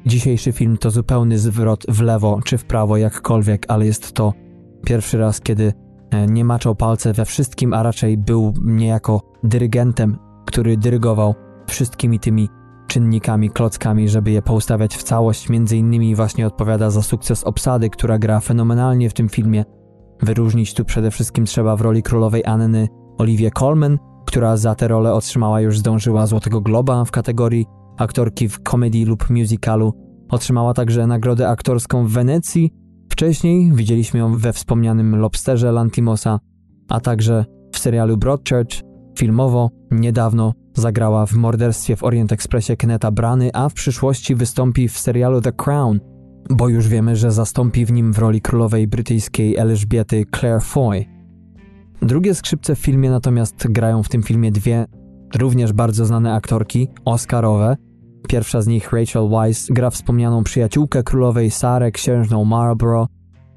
Dzisiejszy film to zupełny zwrot w lewo czy w prawo, jakkolwiek, ale jest to pierwszy raz, kiedy e, nie maczał palce we wszystkim, a raczej był niejako dyrygentem, który dyrygował wszystkimi tymi czynnikami, klockami, żeby je poustawiać w całość. Między innymi właśnie odpowiada za sukces obsady, która gra fenomenalnie w tym filmie. Wyróżnić tu przede wszystkim trzeba w roli królowej Anny Olivię Colman, która za tę rolę otrzymała już zdążyła Złotego Globa w kategorii aktorki w komedii lub musicalu. Otrzymała także nagrodę aktorską w Wenecji Wcześniej widzieliśmy ją we wspomnianym Lobsterze Lantimosa, a także w serialu Broadchurch. Filmowo niedawno zagrała w Morderstwie w Orient Expressie Keneta Brany, a w przyszłości wystąpi w serialu The Crown, bo już wiemy, że zastąpi w nim w roli królowej brytyjskiej Elżbiety Claire Foy. Drugie skrzypce w filmie natomiast grają w tym filmie dwie również bardzo znane aktorki, Oscarowe. Pierwsza z nich, Rachel Weisz, gra wspomnianą przyjaciółkę królowej Sarę, księżną Marlborough.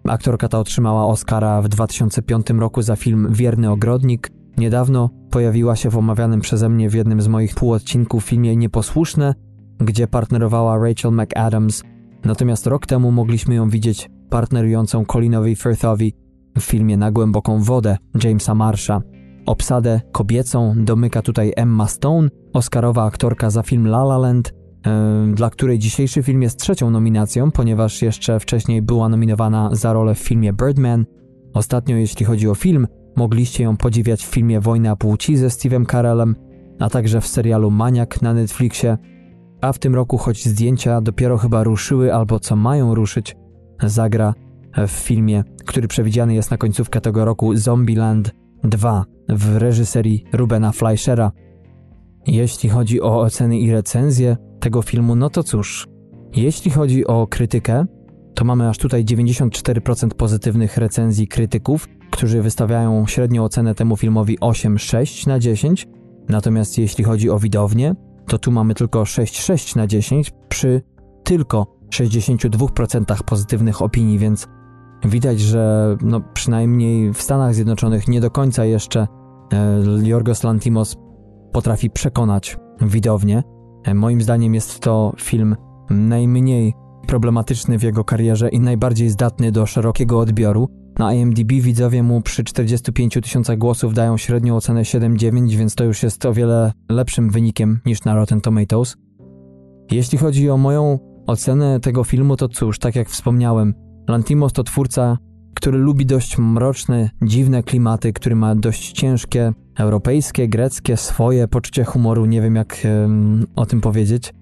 Aktorka ta otrzymała Oscara w 2005 roku za film Wierny Ogrodnik. Niedawno pojawiła się w omawianym przeze mnie w jednym z moich półodcinków filmie Nieposłuszne, gdzie partnerowała Rachel McAdams. Natomiast rok temu mogliśmy ją widzieć partnerującą Colinowi Firthowi w filmie Na głęboką wodę Jamesa Marsha. Obsadę kobiecą domyka tutaj Emma Stone, oscarowa aktorka za film La La Land, yy, dla której dzisiejszy film jest trzecią nominacją, ponieważ jeszcze wcześniej była nominowana za rolę w filmie Birdman. Ostatnio, jeśli chodzi o film, mogliście ją podziwiać w filmie Wojna płci ze Steve'em Carellem, a także w serialu Maniak na Netflixie. A w tym roku, choć zdjęcia dopiero chyba ruszyły albo co mają ruszyć, zagra w filmie, który przewidziany jest na końcówkę tego roku Zombieland 2 w reżyserii Rubena Fleischera. Jeśli chodzi o oceny i recenzje tego filmu, no to cóż, jeśli chodzi o krytykę, to mamy aż tutaj 94% pozytywnych recenzji krytyków, którzy wystawiają średnią ocenę temu filmowi 8,6 na 10. Natomiast jeśli chodzi o widownię, to tu mamy tylko 6,6 na 10 przy tylko 62% pozytywnych opinii, więc widać, że no, przynajmniej w Stanach Zjednoczonych nie do końca jeszcze e, Jorgos Lantimos potrafi przekonać widownię. E, moim zdaniem jest to film najmniej problematyczny w jego karierze i najbardziej zdatny do szerokiego odbioru. Na IMDb widzowie mu przy 45 tysiącach głosów dają średnią ocenę 7,9, więc to już jest o wiele lepszym wynikiem niż na Rotten Tomatoes. Jeśli chodzi o moją ocenę tego filmu, to cóż, tak jak wspomniałem, Lantimos to twórca, który lubi dość mroczne, dziwne klimaty, który ma dość ciężkie, europejskie, greckie, swoje poczucie humoru, nie wiem jak o tym powiedzieć.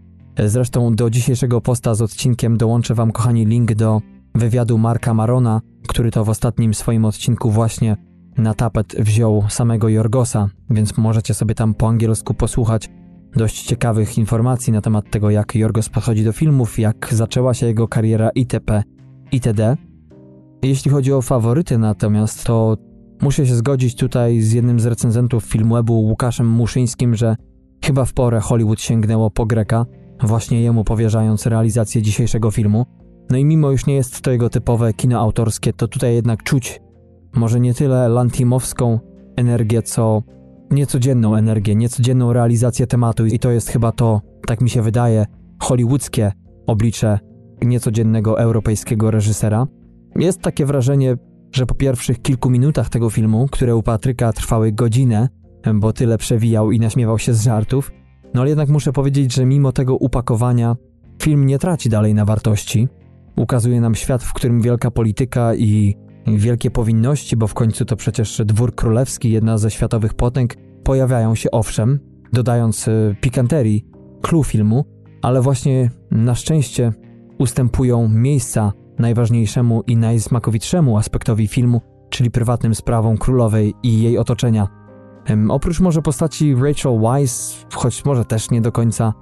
Zresztą do dzisiejszego posta z odcinkiem dołączę Wam, kochani, link do wywiadu Marka Marona, który to w ostatnim swoim odcinku właśnie na tapet wziął samego Jorgosa, więc możecie sobie tam po angielsku posłuchać dość ciekawych informacji na temat tego, jak Jorgos podchodzi do filmów, jak zaczęła się jego kariera itp. itd. Jeśli chodzi o faworyty natomiast, to muszę się zgodzić tutaj z jednym z recenzentów Filmwebu, Łukaszem Muszyńskim, że chyba w porę Hollywood sięgnęło po Greka, właśnie jemu powierzając realizację dzisiejszego filmu. No i mimo już nie jest to jego typowe kino autorskie, to tutaj jednak czuć może nie tyle lantimowską energię, co niecodzienną energię, niecodzienną realizację tematu i to jest chyba to, tak mi się wydaje, hollywoodzkie oblicze niecodziennego europejskiego reżysera. Jest takie wrażenie, że po pierwszych kilku minutach tego filmu, które u Patryka trwały godzinę, bo tyle przewijał i naśmiewał się z żartów, no ale jednak muszę powiedzieć, że mimo tego upakowania film nie traci dalej na wartości. Ukazuje nam świat, w którym wielka polityka i wielkie powinności, bo w końcu to przecież dwór królewski, jedna ze światowych potęg, pojawiają się owszem, dodając e, pikanterii, clue filmu, ale właśnie na szczęście ustępują miejsca najważniejszemu i najsmakowitszemu aspektowi filmu, czyli prywatnym sprawom królowej i jej otoczenia. oprócz może postaci Rachel Weisz, choć może też nie do końca,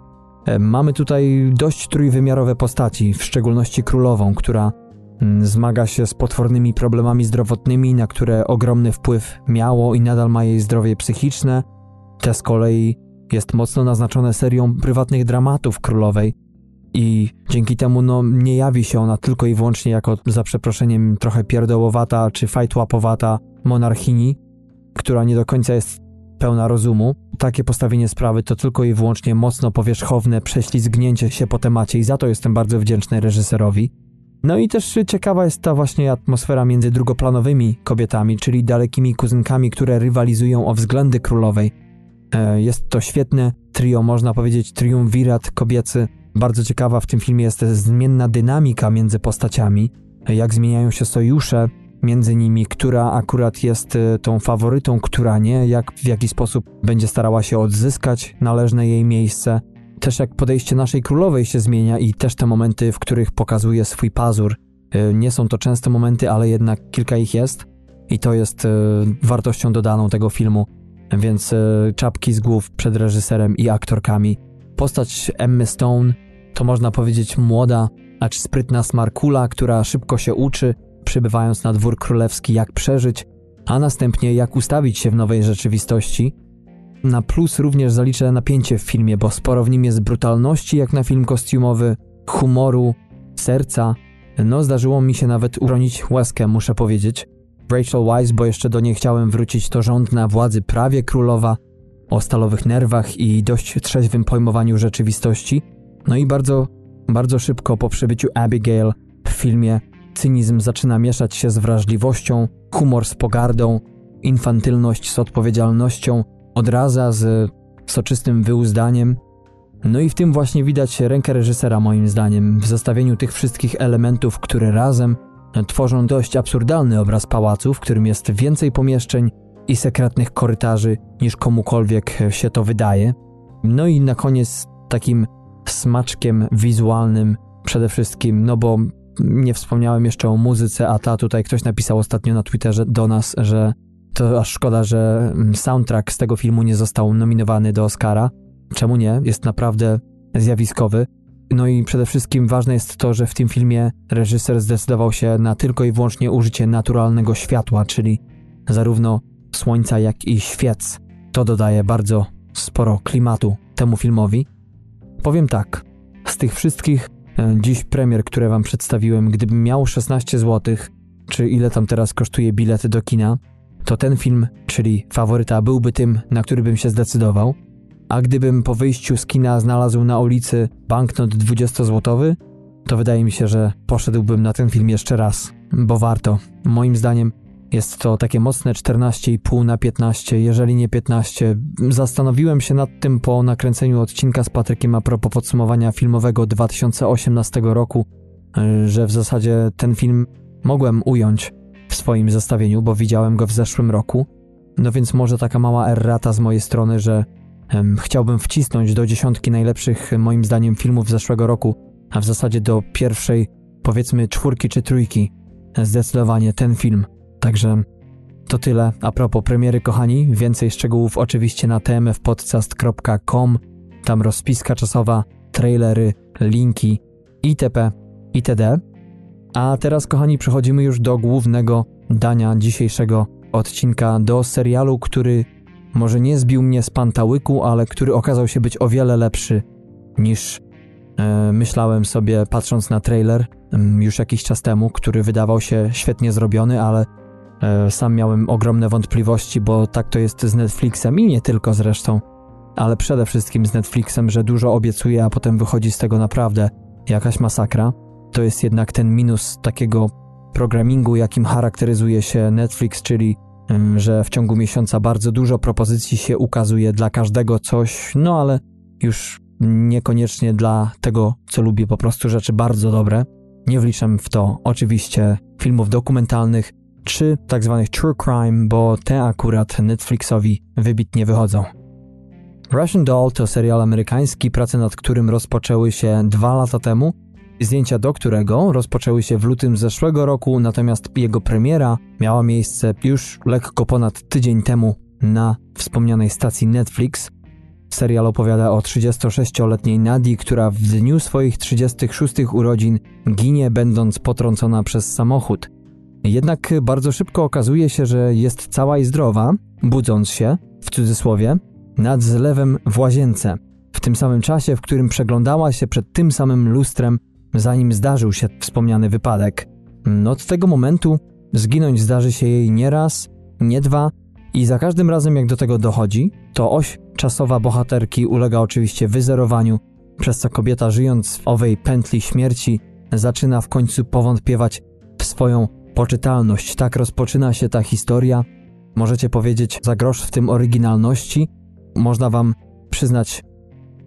mamy tutaj dość trójwymiarowe postaci, w szczególności królową, która mm, zmaga się z potwornymi problemami zdrowotnymi, na które ogromny wpływ miało i nadal ma jej zdrowie psychiczne. Te z kolei jest mocno naznaczone serią prywatnych dramatów królowej, i dzięki temu no, nie jawi się ona tylko i wyłącznie jako, za przeproszeniem, trochę pierdołowata czy fajtłapowata monarchini, która nie do końca jest pełna rozumu. Takie postawienie sprawy to tylko i wyłącznie mocno powierzchowne prześlizgnięcie się po temacie i za to jestem bardzo wdzięczny reżyserowi. No i też ciekawa jest ta właśnie atmosfera między drugoplanowymi kobietami, czyli dalekimi kuzynkami, które rywalizują o względy królowej. E, jest to świetne trio, można powiedzieć triumvirat kobiecy, bardzo ciekawa w tym filmie jest zmienna dynamika między postaciami, jak zmieniają się sojusze między nimi, która akurat jest e, tą faworytą, która nie, jak w jaki sposób będzie starała się odzyskać należne jej miejsce. Też jak podejście naszej królowej się zmienia i też te momenty, w których pokazuje swój pazur, E, nie są to częste momenty, ale jednak kilka ich jest i to jest e, wartością dodaną tego filmu. Więc czapki z głów przed reżyserem i aktorkami. Postać Emmy Stone to można powiedzieć młoda, acz sprytna smarkula, która szybko się uczy, przybywając na dwór królewski, jak przeżyć, a następnie jak ustawić się w nowej rzeczywistości. Na plus również zaliczę napięcie w filmie, bo sporo w nim jest brutalności, jak na film kostiumowy, humoru, serca. No, zdarzyło mi się nawet uronić łezkę, muszę powiedzieć. Rachel Weisz, bo jeszcze do niej chciałem wrócić, to rząd na władzy prawie królowa, o stalowych nerwach i dość trzeźwym pojmowaniu rzeczywistości. No i bardzo, bardzo szybko po przybyciu Abigail w filmie cynizm zaczyna mieszać się z wrażliwością, humor z pogardą, infantylność z odpowiedzialnością, odraza z soczystym wyuzdaniem. No i w tym właśnie widać rękę reżysera moim zdaniem, w zestawieniu tych wszystkich elementów, które razem tworzą dość absurdalny obraz pałacu, w którym jest więcej pomieszczeń i sekretnych korytarzy niż komukolwiek się to wydaje. No i na koniec takim smaczkiem wizualnym przede wszystkim, no bo nie wspomniałem jeszcze o muzyce, a ta tutaj ktoś napisał ostatnio na Twitterze do nas, że to aż szkoda, że soundtrack z tego filmu nie został nominowany do Oscara. Czemu nie? Jest naprawdę zjawiskowy. No i przede wszystkim ważne jest to, że w tym filmie reżyser zdecydował się na tylko i wyłącznie użycie naturalnego światła, czyli zarówno słońca, jak i świec. To dodaje bardzo sporo klimatu temu filmowi. Powiem tak, z tych wszystkich dziś premier, które wam przedstawiłem, gdybym miał 16 zł, czy ile tam teraz kosztuje bilet do kina, to ten film, czyli faworyta, byłby tym, na który bym się zdecydował. A gdybym po wyjściu z kina znalazł na ulicy banknot 20-złotowy, to wydaje mi się, że poszedłbym na ten film jeszcze raz, bo warto. Moim zdaniem jest to takie mocne 14,5 na 15, jeżeli nie 15. Zastanowiłem się nad tym po nakręceniu odcinka z Patrykiem a propos podsumowania filmowego 2018 roku, że w zasadzie ten film mogłem ująć w swoim zestawieniu, bo widziałem go w zeszłym roku. No więc może taka mała errata z mojej strony, że um, chciałbym wcisnąć do dziesiątki najlepszych moim zdaniem filmów zeszłego roku, a w zasadzie do pierwszej, powiedzmy czwórki czy trójki. Zdecydowanie ten film. Także to tyle. A propos premiery, kochani, więcej szczegółów oczywiście na tmfpodcast.com. Tam rozpiska czasowa, trailery, linki itp. itd. A teraz, kochani, przechodzimy już do głównego dania dzisiejszego odcinka, do serialu, który może nie zbił mnie z pantałyku, ale który okazał się być o wiele lepszy niż e, myślałem sobie, patrząc na trailer już jakiś czas temu, który wydawał się świetnie zrobiony, ale sam miałem ogromne wątpliwości, bo tak to jest z Netflixem i nie tylko zresztą, ale przede wszystkim z Netflixem, że dużo obiecuje, a potem wychodzi z tego naprawdę jakaś masakra to jest jednak ten minus takiego programingu, jakim charakteryzuje się Netflix, czyli że w ciągu miesiąca bardzo dużo propozycji się ukazuje dla każdego coś, no ale już niekoniecznie dla tego, co lubię, po prostu rzeczy bardzo dobre. Nie wliczam w to oczywiście filmów dokumentalnych czy tak zwanych true crime, bo te akurat Netflixowi wybitnie wychodzą. Russian Doll to serial amerykański, prace nad którym rozpoczęły się dwa lata temu Zdjęcia do którego rozpoczęły się w lutym zeszłego roku, natomiast jego premiera miała miejsce już lekko ponad tydzień temu na wspomnianej stacji Netflix. Serial opowiada o 36-letniej Nadii, która w dniu swoich 36 urodzin ginie, będąc potrącona przez samochód. Jednak bardzo szybko okazuje się, że jest cała i zdrowa, budząc się, w cudzysłowie, nad zlewem w łazience. W tym samym czasie, w którym przeglądała się przed tym samym lustrem zanim zdarzył się wspomniany wypadek. No, od tego momentu zginąć zdarzy się jej nie raz, nie dwa i za każdym razem jak do tego dochodzi, to oś czasowa bohaterki ulega oczywiście wyzerowaniu, przez co kobieta żyjąc w owej pętli śmierci zaczyna w końcu powątpiewać w swoją poczytalność. Tak rozpoczyna się ta historia. Możecie powiedzieć za grosz w tym oryginalności. Można wam przyznać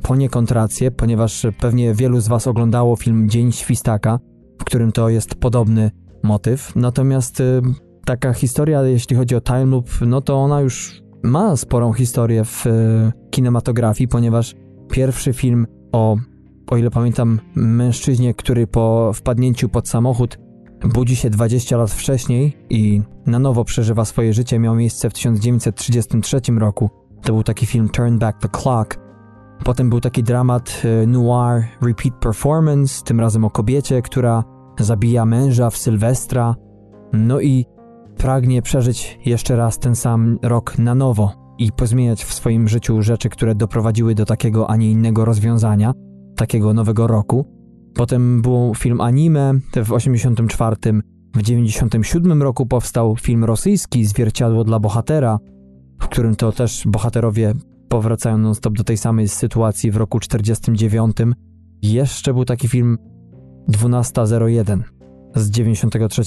poniekąd rację, ponieważ pewnie wielu z Was oglądało film Dzień Świstaka, w którym to jest podobny motyw. Natomiast y, taka historia, jeśli chodzi o Time Loop, no to ona już ma sporą historię w y, kinematografii, ponieważ pierwszy film o, o ile pamiętam, mężczyźnie, który po wpadnięciu pod samochód budzi się 20 lat wcześniej i na nowo przeżywa swoje życie. Miał miejsce w 1933 roku. To był taki film Turn Back the Clock. Potem był taki dramat e, noir Repeat Performance, tym razem o kobiecie, która zabija męża w Sylwestra. No i pragnie przeżyć jeszcze raz ten sam rok na nowo i pozmieniać w swoim życiu rzeczy, które doprowadziły do takiego, a nie innego rozwiązania, takiego nowego roku. Potem był film anime w 84. W 97 roku powstał film rosyjski Zwierciadło dla bohatera, w którym to też bohaterowie powracają non-stop do tej samej sytuacji w roku 49. Jeszcze był taki film 1201 z 93,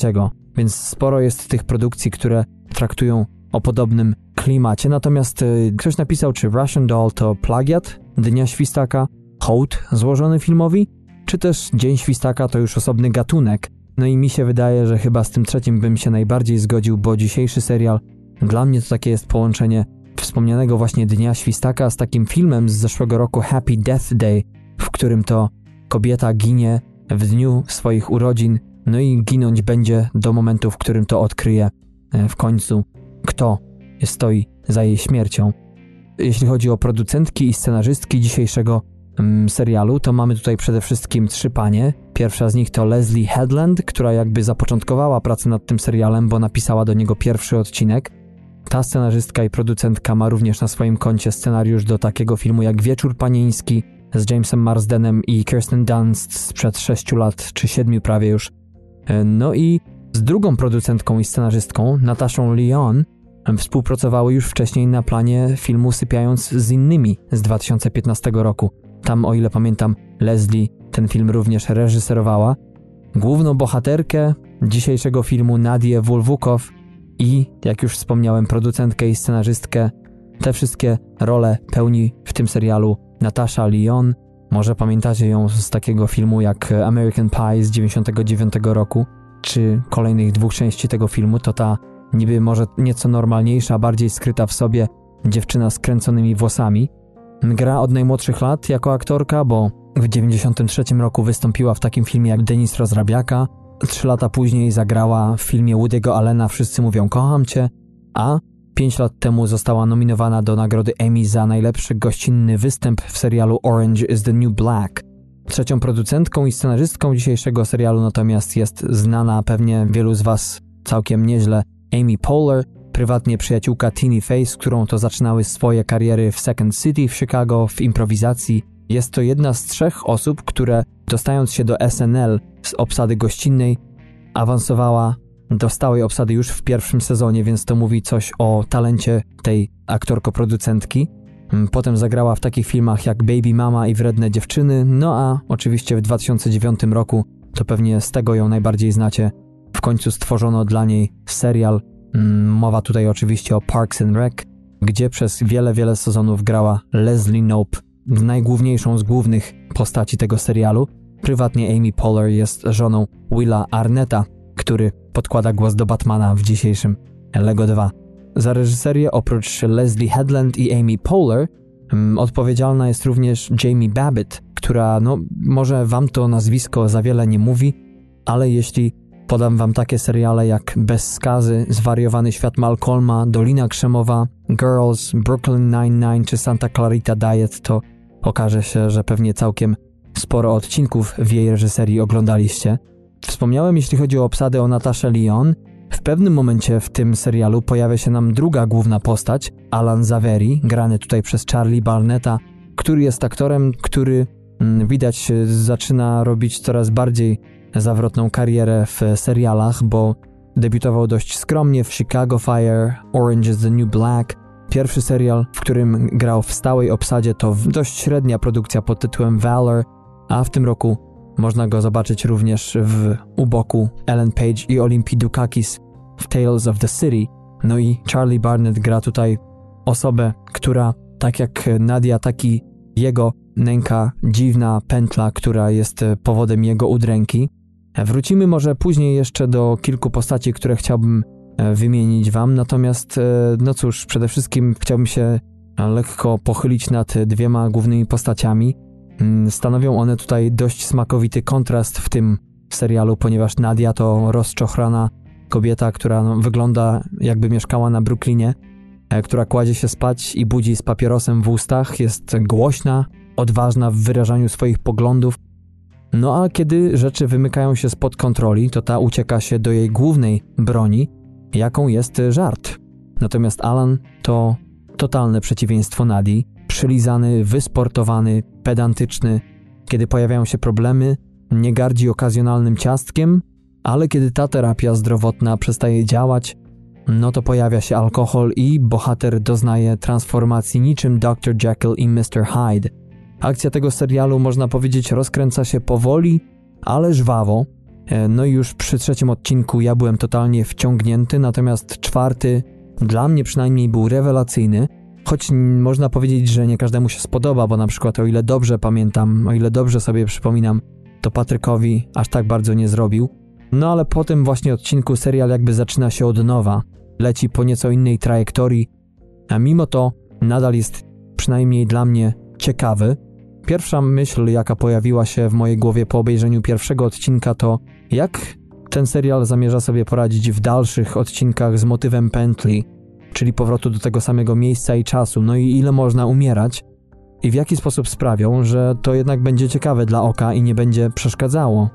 więc sporo jest tych produkcji, które traktują o podobnym klimacie. Natomiast y, ktoś napisał, czy Russian Doll to plagiat Dnia Świstaka, hołd złożony filmowi, czy też Dzień Świstaka to już osobny gatunek. No i mi się wydaje, że chyba z tym trzecim bym się najbardziej zgodził, bo dzisiejszy serial dla mnie to takie jest połączenie wspomnianego właśnie Dnia Świstaka z takim filmem z zeszłego roku Happy Death Day, w którym to kobieta ginie w dniu swoich urodzin, no i ginąć będzie do momentu, w którym to odkryje e, w końcu, kto stoi za jej śmiercią. Jeśli chodzi o producentki i scenarzystki dzisiejszego serialu, to mamy tutaj przede wszystkim trzy panie. Pierwsza z nich to Leslie Headland, która jakby zapoczątkowała pracę nad tym serialem, bo napisała do niego pierwszy odcinek. Ta scenarzystka i producentka ma również na swoim koncie scenariusz do takiego filmu jak Wieczór Panieński z Jamesem Marsdenem i Kirsten Dunst sprzed 6 lat czy 7 prawie już. E, no i z drugą producentką i scenarzystką, Nataszą Leon, współprocowały już wcześniej na planie filmu Sypiając z innymi z 2015 roku. Tam, o ile pamiętam, Leslie ten film również reżyserowała. Główną bohaterkę dzisiejszego filmu Nadię Wulwukow i, jak już wspomniałem, producentkę i scenarzystkę. Te wszystkie role pełni w tym serialu Natasha Lyon. Może pamiętacie ją z takiego filmu jak American Pie z 99 roku, czy kolejnych dwóch części tego filmu, to ta niby może nieco normalniejsza, bardziej skryta w sobie dziewczyna z kręconymi włosami. Gra od najmłodszych lat jako aktorka, bo w 93 roku wystąpiła w takim filmie jak Denis Rozrabiaka, Trzy lata później zagrała w filmie Woody'ego Allena Wszyscy mówią kocham cię, a pięć lat temu została nominowana do nagrody Emmy za najlepszy gościnny występ w serialu Orange is the New Black. Trzecią producentką i scenarzystką dzisiejszego serialu natomiast jest znana pewnie wielu z Was całkiem nieźle Amy Poehler, prywatnie przyjaciółka Teeny Face, którą to zaczynały swoje kariery w Second City w Chicago w improwizacji. Jest to jedna z trzech osób, które dostając się do SNL z obsady gościnnej, awansowała do stałej obsady już w pierwszym sezonie, więc to mówi coś o talencie tej aktorko-producentki. Mm, potem zagrała w takich filmach jak Baby Mama i Wredne Dziewczyny, no a oczywiście w 2009 roku, to pewnie z tego ją najbardziej znacie, w końcu stworzono dla niej serial. Mm, mowa tutaj oczywiście o Parks and Rec, gdzie przez wiele, wiele sezonów grała Leslie Knope, najgłówniejszą z głównych postaci tego serialu. Prywatnie Amy Poehler jest żoną Willa Arnetta, który podkłada głos do Batmana w dzisiejszym Lego 2. Za reżyserię oprócz Leslie Headland i Amy Poehler um, odpowiedzialna jest również Jamie Babbitt, która no może wam to nazwisko za wiele nie mówi, ale jeśli podam wam takie seriale jak Bez skazy, Zwariowany świat Malcolma, Dolina Krzemowa, Girls, Brooklyn Nine-Nine czy Santa Clarita Diet, to okaże się, że pewnie całkiem sporo odcinków w jej reżyserii oglądaliście. Wspomniałem, jeśli chodzi o obsadę o Nataszę Lyon. W pewnym momencie w tym serialu pojawia się nam druga główna postać, Alan Zaveri, grany tutaj przez Charlie Barnetta, który jest aktorem, który mm, widać zaczyna robić coraz bardziej zawrotną karierę w serialach, bo debiutował dość skromnie w Chicago Fire, Orange is the New Black. Pierwszy serial, w którym grał w stałej obsadzie, to dość średnia produkcja pod tytułem Valor, a w tym roku można go zobaczyć również w u boku Ellen Page i Olympii Dukakis w Tales of the City. No i Charlie Barnett gra tutaj osobę, która tak jak Nadia, taki jego nęka dziwna pętla, która jest powodem jego udręki. Wrócimy może później jeszcze do kilku postaci, które chciałbym e, wymienić wam, natomiast e, no cóż, przede wszystkim chciałbym się lekko pochylić nad dwiema głównymi postaciami. Mm, stanowią one tutaj dość smakowity kontrast w tym serialu, ponieważ Nadia to rozczochrana kobieta, która no, wygląda jakby mieszkała na Brooklynie, e, która kładzie się spać i budzi z papierosem w ustach, jest głośna, odważna w wyrażaniu swoich poglądów. No a kiedy rzeczy wymykają się spod kontroli, to ta ucieka się do jej głównej broni, jaką jest żart. Natomiast Alan to totalne przeciwieństwo Nadii, przylizany, wysportowany, pedantyczny. Kiedy pojawiają się problemy, nie gardzi okazjonalnym ciastkiem, ale kiedy ta terapia zdrowotna przestaje działać, no to pojawia się alkohol i bohater doznaje transformacji niczym Dr. Jekyll i Mr. Hyde. Akcja tego serialu, można powiedzieć, rozkręca się powoli, ale żwawo. E, no i już przy trzecim odcinku ja byłem totalnie wciągnięty, natomiast czwarty dla mnie przynajmniej był rewelacyjny. Choć można powiedzieć, że nie każdemu się spodoba, bo na przykład o ile dobrze pamiętam, o ile dobrze sobie przypominam, to Patrykowi aż tak bardzo nie zrobił. No ale po tym właśnie odcinku serial jakby zaczyna się od nowa, leci po nieco innej trajektorii, a mimo to nadal jest przynajmniej dla mnie ciekawy. Pierwsza myśl, jaka pojawiła się w mojej głowie po obejrzeniu pierwszego odcinka, to jak ten serial zamierza sobie poradzić w dalszych odcinkach z motywem pętli, czyli powrotu do tego samego miejsca i czasu, no i ile można umierać, i w jaki sposób sprawią, że to jednak będzie ciekawe dla oka i nie będzie przeszkadzało.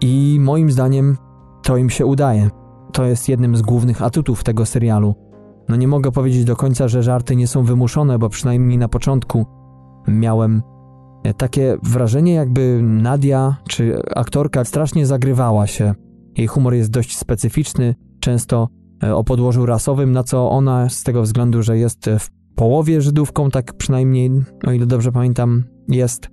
I moim zdaniem to im się udaje. To jest jednym z głównych atutów tego serialu. No nie mogę powiedzieć do końca, że żarty nie są wymuszone, bo przynajmniej na początku miałem takie wrażenie, jakby Nadia czy aktorka strasznie zagrywała się. Jej humor jest dość specyficzny, często e, o podłożu rasowym, na co ona z tego względu, że jest w połowie Żydówką, tak przynajmniej, o ile dobrze pamiętam, jest,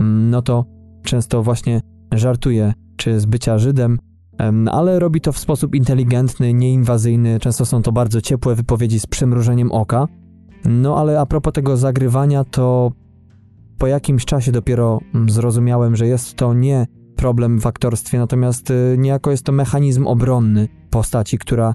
mm, no to często właśnie żartuje czy z bycia Żydem, ale robi to w sposób inteligentny, nieinwazyjny. Często są to bardzo ciepłe wypowiedzi z przymrużeniem oka. No ale a propos tego zagrywania, to po jakimś czasie dopiero mm, zrozumiałem, że jest to nie problem w aktorstwie, natomiast y, niejako jest to mechanizm obronny postaci, która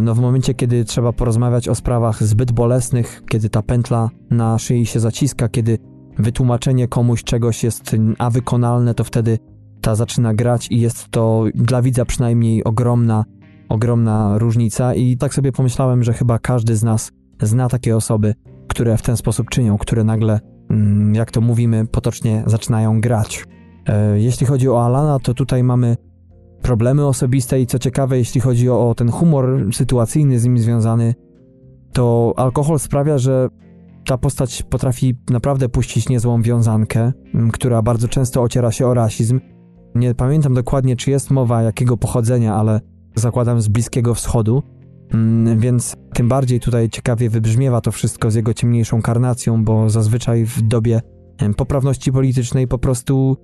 no w momencie, kiedy trzeba porozmawiać o sprawach zbyt bolesnych, kiedy ta pętla na szyi się zaciska, kiedy wytłumaczenie komuś czegoś jest a wykonalne, to wtedy ta zaczyna grać i jest to dla widza przynajmniej ogromna, ogromna różnica. I tak sobie pomyślałem, że chyba każdy z nas zna takie osoby, które w ten sposób czynią, które nagle, mm, jak to mówimy potocznie, zaczynają grać. E, jeśli chodzi o Alana, to tutaj mamy problemy osobiste i co ciekawe, jeśli chodzi o, ten humor sytuacyjny z nim związany, to alkohol sprawia, że ta postać potrafi naprawdę puścić niezłą wiązankę, która bardzo często ociera się o rasizm. Nie pamiętam dokładnie, czy jest mowa jakiego pochodzenia, ale zakładam z Bliskiego Wschodu, więc tym bardziej tutaj ciekawie wybrzmiewa to wszystko z jego ciemniejszą karnacją, bo zazwyczaj w dobie poprawności politycznej po prostu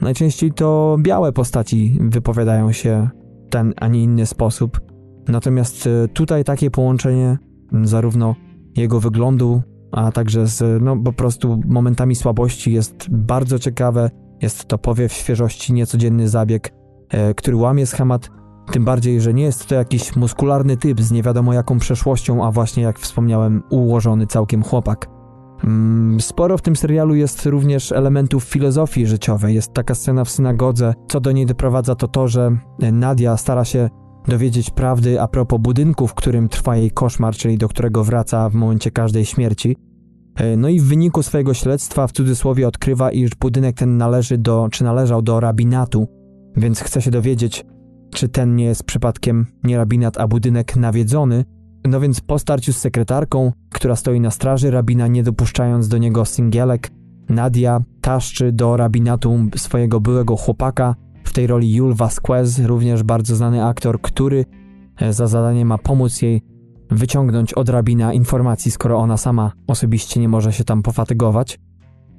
Najczęściej to białe postaci wypowiadają się w ten, a nie inny sposób. Natomiast e, tutaj takie połączenie zarówno jego wyglądu, a także z no, po prostu momentami słabości jest bardzo ciekawe. Jest to powiew świeżości, niecodzienny zabieg, e, który łamie schemat, tym bardziej, że nie jest to jakiś muskularny typ z nie wiadomo jaką przeszłością, a właśnie jak wspomniałem, ułożony całkiem chłopak. Mm, sporo w tym serialu jest również elementów filozofii życiowej. Jest taka scena w synagodze. Co do niej doprowadza to to, że Nadia stara się dowiedzieć prawdy a propos budynku, w którym trwa jej koszmar, czyli do którego wraca w momencie każdej śmierci. E, no i w wyniku swojego śledztwa w cudzysłowie odkrywa, iż budynek ten należy do, czy należał do rabinatu, więc chce się dowiedzieć, czy ten nie jest przypadkiem nie rabinat, a budynek nawiedzony, no więc po starciu z sekretarką, która stoi na straży rabina, nie dopuszczając do niego singielek, Nadia taszczy do rabinatu swojego byłego chłopaka, w tej roli Jul Vasquez, również bardzo znany aktor, który e, za zadanie ma pomóc jej wyciągnąć od rabina informacji, skoro ona sama osobiście nie może się tam pofatygować.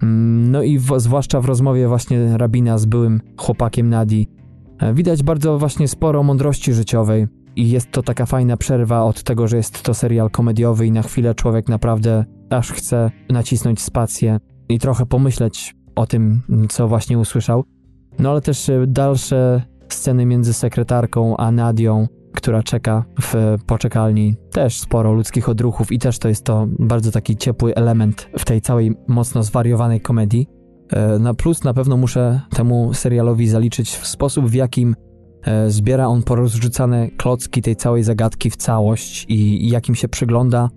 Mm, no i w, zwłaszcza w rozmowie właśnie rabina z byłym chłopakiem Nadii widać bardzo właśnie sporo mądrości życiowej, i jest to taka fajna przerwa od tego, że jest to serial komediowy i na chwilę człowiek naprawdę aż chce nacisnąć spację i trochę pomyśleć o tym, co właśnie usłyszał. No ale też e, dalsze sceny między sekretarką a Nadią, która czeka w poczekalni. Też sporo ludzkich odruchów i też to jest to bardzo taki ciepły element w tej całej mocno zwariowanej komedii. E, na plus na pewno muszę temu serialowi zaliczyć w sposób, w jakim e, zbiera on porozrzucane klocki tej całej zagadki w całość i jakim się przygląda,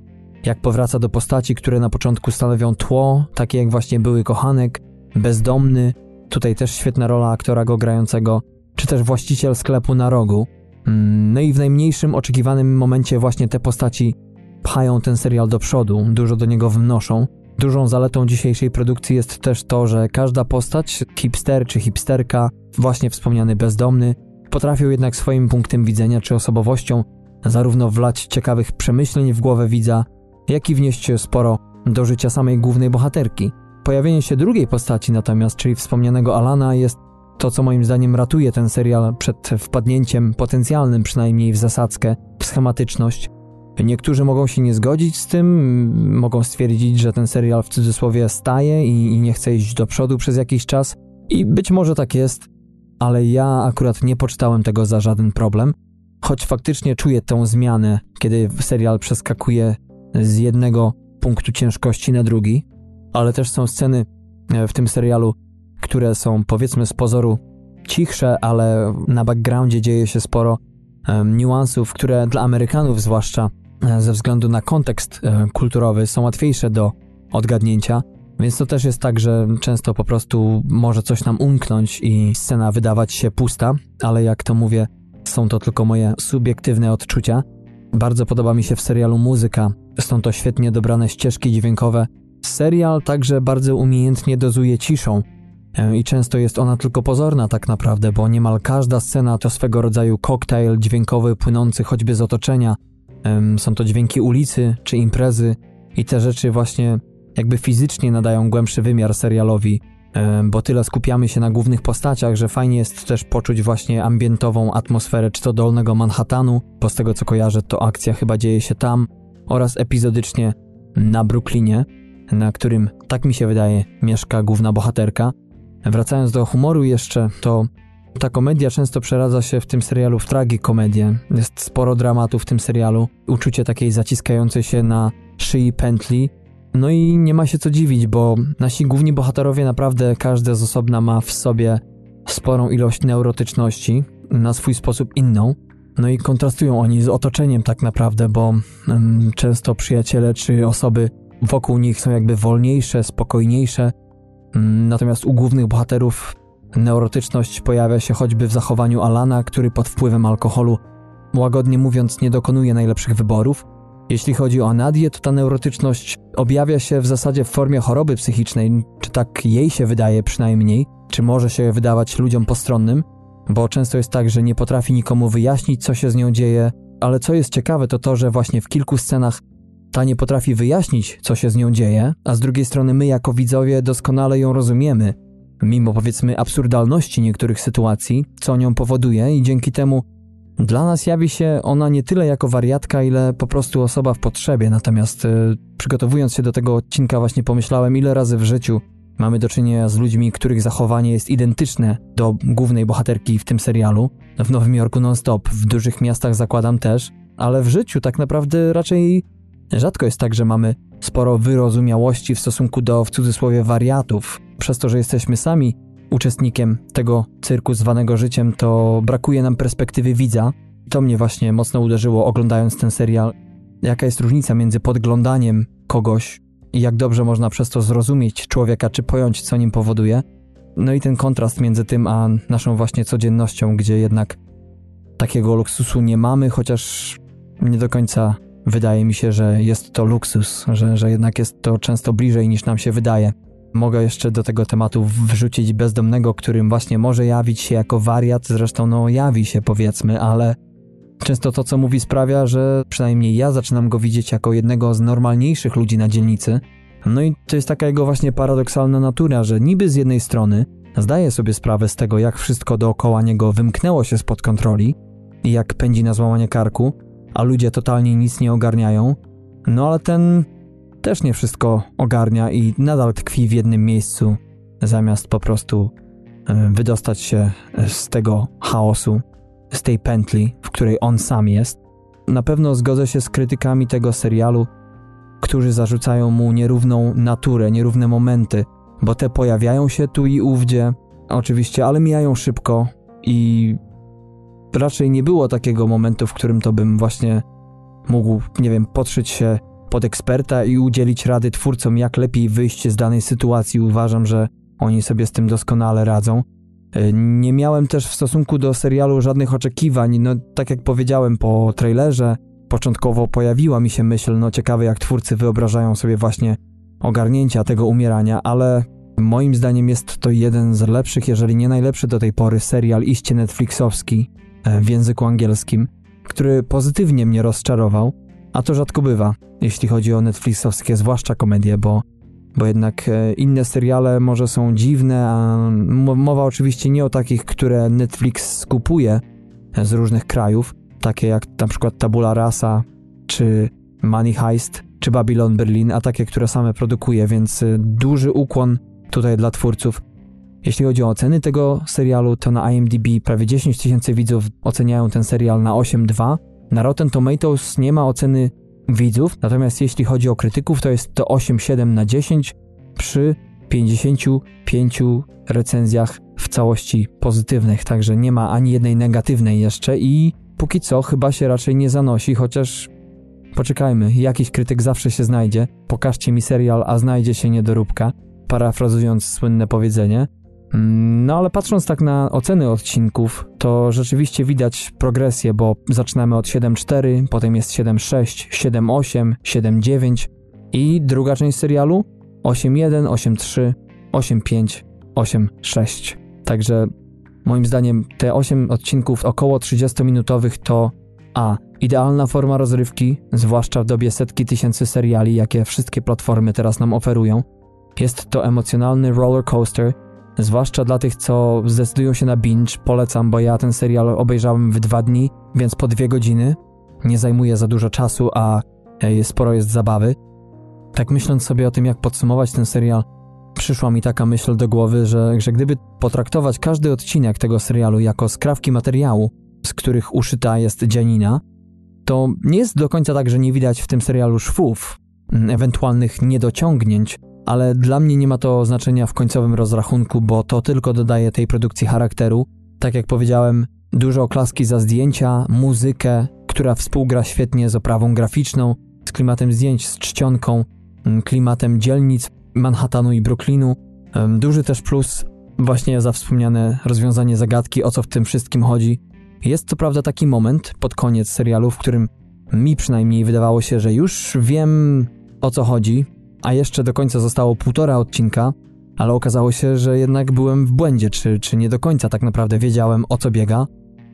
jak powraca do postaci, które na początku stanowią tło, takie jak właśnie były kochanek, bezdomny, tutaj też świetna rola aktora go grającego, czy też właściciel sklepu na rogu. Mm, no i w najmniejszym oczekiwanym momencie właśnie te postaci pchają ten serial do przodu, dużo do niego wnoszą. Dużą zaletą dzisiejszej produkcji jest też to, że każda postać, hipster czy hipsterka, właśnie wspomniany bezdomny, potrafią jednak swoim punktem widzenia czy osobowością zarówno wlać ciekawych przemyśleń w głowę widza, jak i wnieść sporo do życia samej głównej bohaterki. Pojawienie się drugiej postaci natomiast, czyli wspomnianego Alana, jest to, co moim zdaniem ratuje ten serial przed wpadnięciem potencjalnym przynajmniej w zasadzkę, w schematyczność. Niektórzy mogą się nie zgodzić z tym, mogą stwierdzić, że ten serial w cudzysłowie staje i, i nie chce iść do przodu przez jakiś czas. I być może tak jest, ale ja akurat nie poczytałem tego za żaden problem, choć faktycznie czuję tę zmianę, kiedy serial przeskakuje z jednego punktu ciężkości na drugi, ale też są sceny e, w tym serialu, które są powiedzmy z pozoru cichsze, ale na backgroundzie dzieje się sporo um, niuansów, które dla Amerykanów zwłaszcza e, ze względu na kontekst e, kulturowy są łatwiejsze do odgadnięcia. Więc to też jest tak, że często po prostu może coś nam umknąć i scena wydawać się pusta, ale jak to mówię, są to tylko moje subiektywne odczucia. Bardzo podoba mi się w serialu muzyka, są to świetnie dobrane ścieżki dźwiękowe. Serial także bardzo umiejętnie dozuje ciszą, E, i często jest ona tylko pozorna tak naprawdę, bo niemal każda scena to swego rodzaju koktajl dźwiękowy płynący choćby z otoczenia. Są to dźwięki ulicy czy imprezy i te rzeczy właśnie jakby fizycznie nadają głębszy wymiar serialowi, bo tyle skupiamy się na głównych postaciach, że fajnie jest też poczuć właśnie ambientową atmosferę czy to dolnego Manhattanu, bo z tego co kojarzę to akcja chyba dzieje się tam, oraz epizodycznie na Brooklynie, na którym, tak mi się wydaje, mieszka główna bohaterka. Wracając do humoru jeszcze, to ta komedia często przeradza się w tym serialu w tragikomedię. Jest sporo dramatu w tym serialu, uczucie takiej zaciskającej się na szyi pętli. No i nie ma się co dziwić, bo nasi główni bohaterowie naprawdę każdy z osobna ma w sobie sporą ilość neurotyczności, na swój sposób inną. No i kontrastują oni z otoczeniem tak naprawdę, bo um, często przyjaciele czy osoby wokół nich są jakby wolniejsze, spokojniejsze, Mm, natomiast u głównych bohaterów neurotyczność pojawia się choćby w zachowaniu Alana, który pod wpływem alkoholu, łagodnie mówiąc, nie dokonuje najlepszych wyborów. Jeśli chodzi o Nadię, to ta neurotyczność objawia się w zasadzie w formie choroby psychicznej, czy tak jej się wydaje przynajmniej, czy może się wydawać ludziom postronnym, bo często jest tak, że nie potrafi nikomu wyjaśnić, co się z nią dzieje, ale co jest ciekawe, to to, że właśnie w kilku scenach ta nie potrafi wyjaśnić, co się z nią dzieje, a z drugiej strony my jako widzowie doskonale ją rozumiemy, mimo powiedzmy absurdalności niektórych sytuacji, co nią powoduje i dzięki temu dla nas jawi się ona nie tyle jako wariatka, ile po prostu osoba w potrzebie. Natomiast e, przygotowując się do tego odcinka właśnie pomyślałem, ile razy w życiu mamy do czynienia z ludźmi, których zachowanie jest identyczne do głównej bohaterki w tym serialu. W Nowym Jorku non-stop, w dużych miastach zakładam też, ale w życiu tak naprawdę raczej Rzadko jest tak, że mamy sporo wyrozumiałości w stosunku do w cudzysłowie wariatów. Przez to, że jesteśmy sami uczestnikiem tego cyrku zwanego życiem, to brakuje nam perspektywy widza. To mnie właśnie mocno uderzyło oglądając ten serial. Jaka jest różnica między podglądaniem kogoś i jak dobrze można przez to zrozumieć człowieka, czy pojąć, co nim powoduje. No i ten kontrast między tym a naszą właśnie codziennością, gdzie jednak takiego luksusu nie mamy, chociaż nie do końca Wydaje mi się, że jest to luksus, że, że jednak jest to często bliżej niż nam się wydaje. Mogę jeszcze do tego tematu wrzucić bezdomnego, którym właśnie może jawić się jako wariat, zresztą no jawi się powiedzmy, ale często to co mówi sprawia, że przynajmniej ja zaczynam go widzieć jako jednego z normalniejszych ludzi na dzielnicy. No i to jest taka jego właśnie paradoksalna natura, że niby z jednej strony zdaje sobie sprawę z tego, jak wszystko dookoła niego wymknęło się spod kontroli i jak pędzi na złamanie karku, a ludzie totalnie nic nie ogarniają. No ale ten też nie wszystko ogarnia i nadal tkwi w jednym miejscu, zamiast po prostu e, wydostać się z tego chaosu, z tej pętli, w której on sam jest. Na pewno zgodzę się z krytykami tego serialu, którzy zarzucają mu nierówną naturę, nierówne momenty, bo te pojawiają się tu i ówdzie, oczywiście, ale mijają szybko i raczej nie było takiego momentu, w którym to bym właśnie mógł, nie wiem, podszyć się pod eksperta i udzielić rady twórcom, jak lepiej wyjść z danej sytuacji. Uważam, że oni sobie z tym doskonale radzą. E, nie miałem też w stosunku do serialu żadnych oczekiwań. No, tak jak powiedziałem po trailerze, początkowo pojawiła mi się myśl, no ciekawe jak twórcy wyobrażają sobie właśnie ogarnięcia tego umierania, ale moim zdaniem jest to jeden z lepszych, jeżeli nie najlepszy do tej pory serial iście Netflixowski e, w języku angielskim, który pozytywnie mnie rozczarował, a to rzadko bywa, jeśli chodzi o Netflixowskie, zwłaszcza komedie, bo bo jednak e, inne seriale może są dziwne, a mowa oczywiście nie o takich, które Netflix skupuje e, z różnych krajów, takie jak na przykład Tabula Rasa, czy Money Heist, czy Babylon Berlin, a takie, które same produkuje, więc e, duży ukłon tutaj dla twórców. Jeśli chodzi o oceny tego serialu, to na IMDb prawie 10 tysięcy widzów oceniają ten serial na 8.2. Na Rotten Tomatoes nie ma oceny widzów, natomiast jeśli chodzi o krytyków, to jest to 8,7 na 10 przy 55 recenzjach w całości pozytywnych, także nie ma ani jednej negatywnej jeszcze i póki co chyba się raczej nie zanosi, chociaż poczekajmy, jakiś krytyk zawsze się znajdzie. Pokażcie mi serial, a znajdzie się niedoróbka, parafrazując słynne powiedzenie. Mm, no ale patrząc tak na oceny odcinków, to rzeczywiście widać progresję, bo zaczynamy od 7.4, potem jest 7.6, 7.8, 7.9 i druga część serialu 8.1, 8.3, 8.5, 8.6. Także moim zdaniem te 8 odcinków około 30-minutowych to a. Idealna forma rozrywki, zwłaszcza w dobie setki tysięcy seriali, jakie wszystkie platformy teraz nam oferują. Jest to emocjonalny roller coaster, Zwłaszcza dla tych, co zdecydują się na binge, polecam, bo ja ten serial obejrzałem w dwa dni, więc po dwie godziny. Nie zajmuje za dużo czasu, a e, sporo jest zabawy. Tak myśląc sobie o tym, jak podsumować ten serial, przyszła mi taka myśl do głowy, że, że gdyby potraktować każdy odcinek tego serialu jako skrawki materiału, z których uszyta jest dzianina, to nie jest do końca tak, że nie widać w tym serialu szwów, ewentualnych niedociągnięć, ale dla mnie nie ma to znaczenia w końcowym rozrachunku, bo to tylko dodaje tej produkcji charakteru. Tak jak powiedziałem, dużo oklaski za zdjęcia, muzykę, która współgra świetnie z oprawą graficzną, z klimatem zdjęć, z czcionką, mm, klimatem dzielnic Manhattanu i Brooklynu. Duży też plus właśnie za wspomniane rozwiązanie zagadki, o co w tym wszystkim chodzi. Jest co prawda taki moment pod koniec serialu, w którym mi przynajmniej wydawało się, że już wiem o co chodzi, a jeszcze do końca zostało półtora odcinka, ale okazało się, że jednak byłem w błędzie, czy, czy nie do końca tak naprawdę wiedziałem o co biega,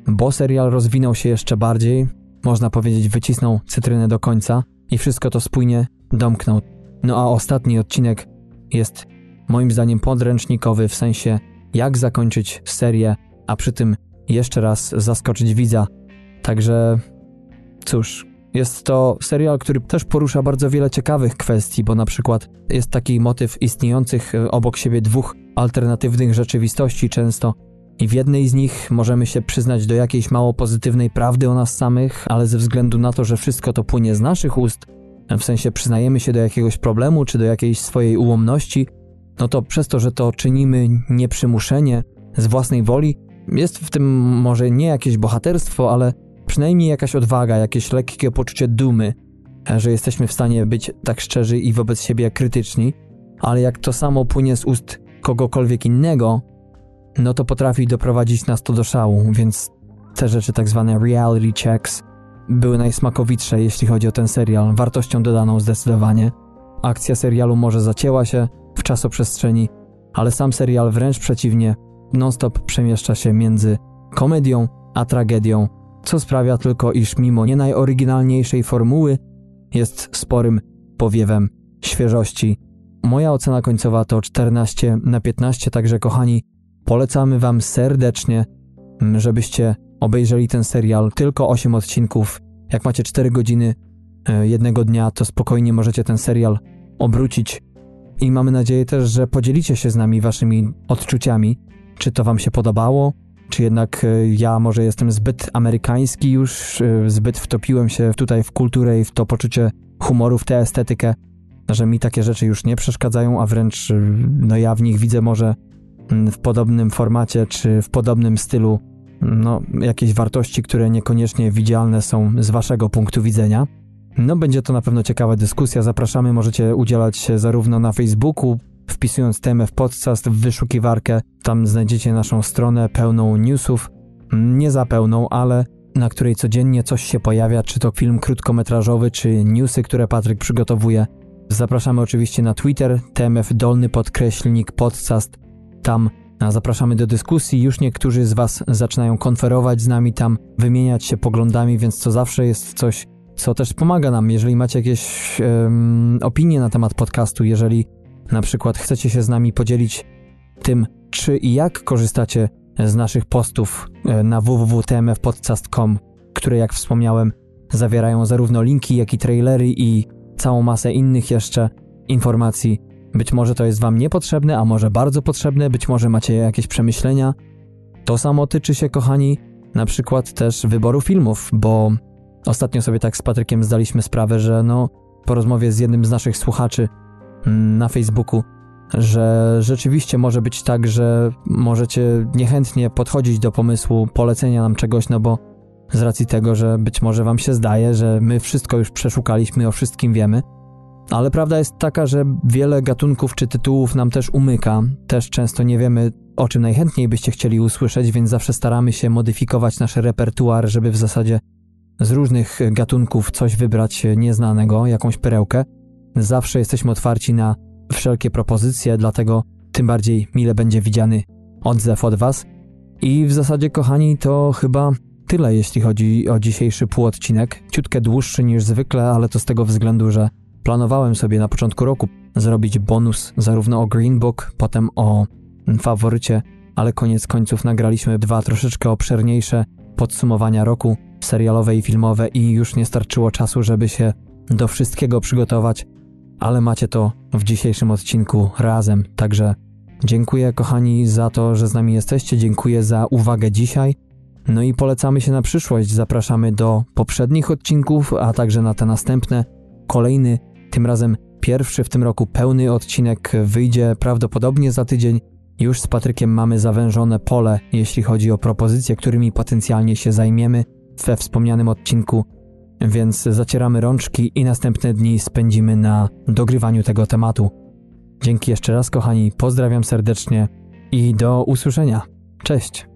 bo serial rozwinął się jeszcze bardziej, można powiedzieć wycisnął cytrynę do końca i wszystko to spójnie domknął. No a ostatni odcinek jest moim zdaniem podręcznikowy w sensie jak zakończyć serię, a przy tym jeszcze raz zaskoczyć widza. Także cóż, jest to serial, który też porusza bardzo wiele ciekawych kwestii, bo na przykład jest taki motyw istniejących e, obok siebie dwóch alternatywnych rzeczywistości często. I w jednej z nich możemy się przyznać do jakiejś mało pozytywnej prawdy o nas samych, ale ze względu na to, że wszystko to płynie z naszych ust, w sensie przyznajemy się do jakiegoś problemu czy do jakiejś swojej ułomności, no to przez to, że to czynimy nieprzymuszenie, z własnej woli, jest w tym może nie jakieś bohaterstwo, ale przynajmniej jakaś odwaga, jakieś lekkie poczucie dumy, że jesteśmy w stanie być tak szczerzy i wobec siebie krytyczni, ale jak to samo płynie z ust kogokolwiek innego, no to potrafi doprowadzić nas to do szału, więc te rzeczy, tak zwane reality checks, były najsmakowitsze, jeśli chodzi o ten serial, wartością dodaną zdecydowanie. Akcja serialu może zacięła się w czasoprzestrzeni, ale sam serial wręcz przeciwnie, non-stop przemieszcza się między komedią a tragedią, co sprawia tylko, iż mimo nie najoryginalniejszej formuły jest sporym powiewem świeżości. Moja ocena końcowa to 14 na 15, także kochani, polecamy Wam serdecznie, żebyście obejrzeli ten serial. Tylko 8 odcinków. Jak macie 4 godziny e, jednego dnia, to spokojnie możecie ten serial obrócić. I mamy nadzieję też, że podzielicie się z nami Waszymi odczuciami. Czy to Wam się podobało? Czy jednak e, ja może jestem zbyt amerykański już, e, zbyt wtopiłem się tutaj w kulturę i w to poczucie humoru, w tę estetykę? że mi takie rzeczy już nie przeszkadzają, a wręcz no ja w nich widzę może mm, w podobnym formacie czy w podobnym stylu no, jakieś wartości, które niekoniecznie widzialne są z waszego punktu widzenia. No, będzie to na pewno ciekawa dyskusja. Zapraszamy, możecie udzielać się zarówno na Facebooku, wpisując TMF Podcast w wyszukiwarkę. Tam znajdziecie naszą stronę pełną newsów. Nie za pełną, ale na której codziennie coś się pojawia, czy to film krótkometrażowy, czy newsy, które Patryk przygotowuje. Zapraszamy oczywiście na Twitter, TMF dolny podkreślnik podcast. Tam zapraszamy do dyskusji. Już niektórzy z Was zaczynają konferować z nami tam, wymieniać się poglądami, więc to zawsze jest coś, co też pomaga nam. Jeżeli macie jakieś um, opinie na temat podcastu, jeżeli na przykład chcecie się z nami podzielić tym, czy i jak korzystacie z naszych postów e, na www.tmfpodcast.com, które jak wspomniałem zawierają zarówno linki, jak i trailery i całą masę innych jeszcze informacji. Być może to jest Wam niepotrzebne, a może bardzo potrzebne, być może macie jakieś przemyślenia. To samo tyczy się, kochani, na przykład też wyboru filmów, bo ostatnio sobie tak z Patrykiem zdaliśmy sprawę, że no, po rozmowie z jednym z naszych słuchaczy na Facebooku, że rzeczywiście może być tak, że możecie niechętnie podchodzić do pomysłu polecenia nam czegoś, no bo z racji tego, że być może wam się zdaje, że my wszystko już przeszukaliśmy, o wszystkim wiemy. Ale prawda jest taka, że wiele gatunków czy tytułów nam też umyka. Też często nie wiemy, o czym najchętniej byście chcieli usłyszeć, więc zawsze staramy się modyfikować nasz repertuar, żeby w zasadzie z różnych gatunków coś wybrać nieznanego, jakąś perełkę. Zawsze jesteśmy otwarci na wszelkie propozycje, dlatego tym bardziej mile będzie widziany odzew od Was. I w zasadzie, kochani, to chyba tyle, jeśli chodzi o dzisiejszy półodcinek. Ciutkę dłuższy niż zwykle, ale to z tego względu, że planowałem sobie na początku roku zrobić bonus zarówno o Green Book, potem o faworycie, ale koniec końców nagraliśmy dwa troszeczkę obszerniejsze podsumowania roku serialowe i filmowe i już nie starczyło czasu, żeby się do wszystkiego przygotować, ale macie to w dzisiejszym odcinku razem. Także dziękuję kochani za to, że z nami jesteście, dziękuję za uwagę dzisiaj. No i polecamy się na przyszłość. Zapraszamy do poprzednich odcinków, a także na te następne. Kolejny, tym razem pierwszy w tym roku pełny odcinek wyjdzie prawdopodobnie za tydzień. Już z Patrykiem mamy zawężone pole, jeśli chodzi o propozycje, którymi potencjalnie się zajmiemy we wspomnianym odcinku więc zacieramy rączki i następne dni spędzimy na dogrywaniu tego tematu. Dzięki jeszcze raz, kochani, pozdrawiam serdecznie i do usłyszenia. Cześć!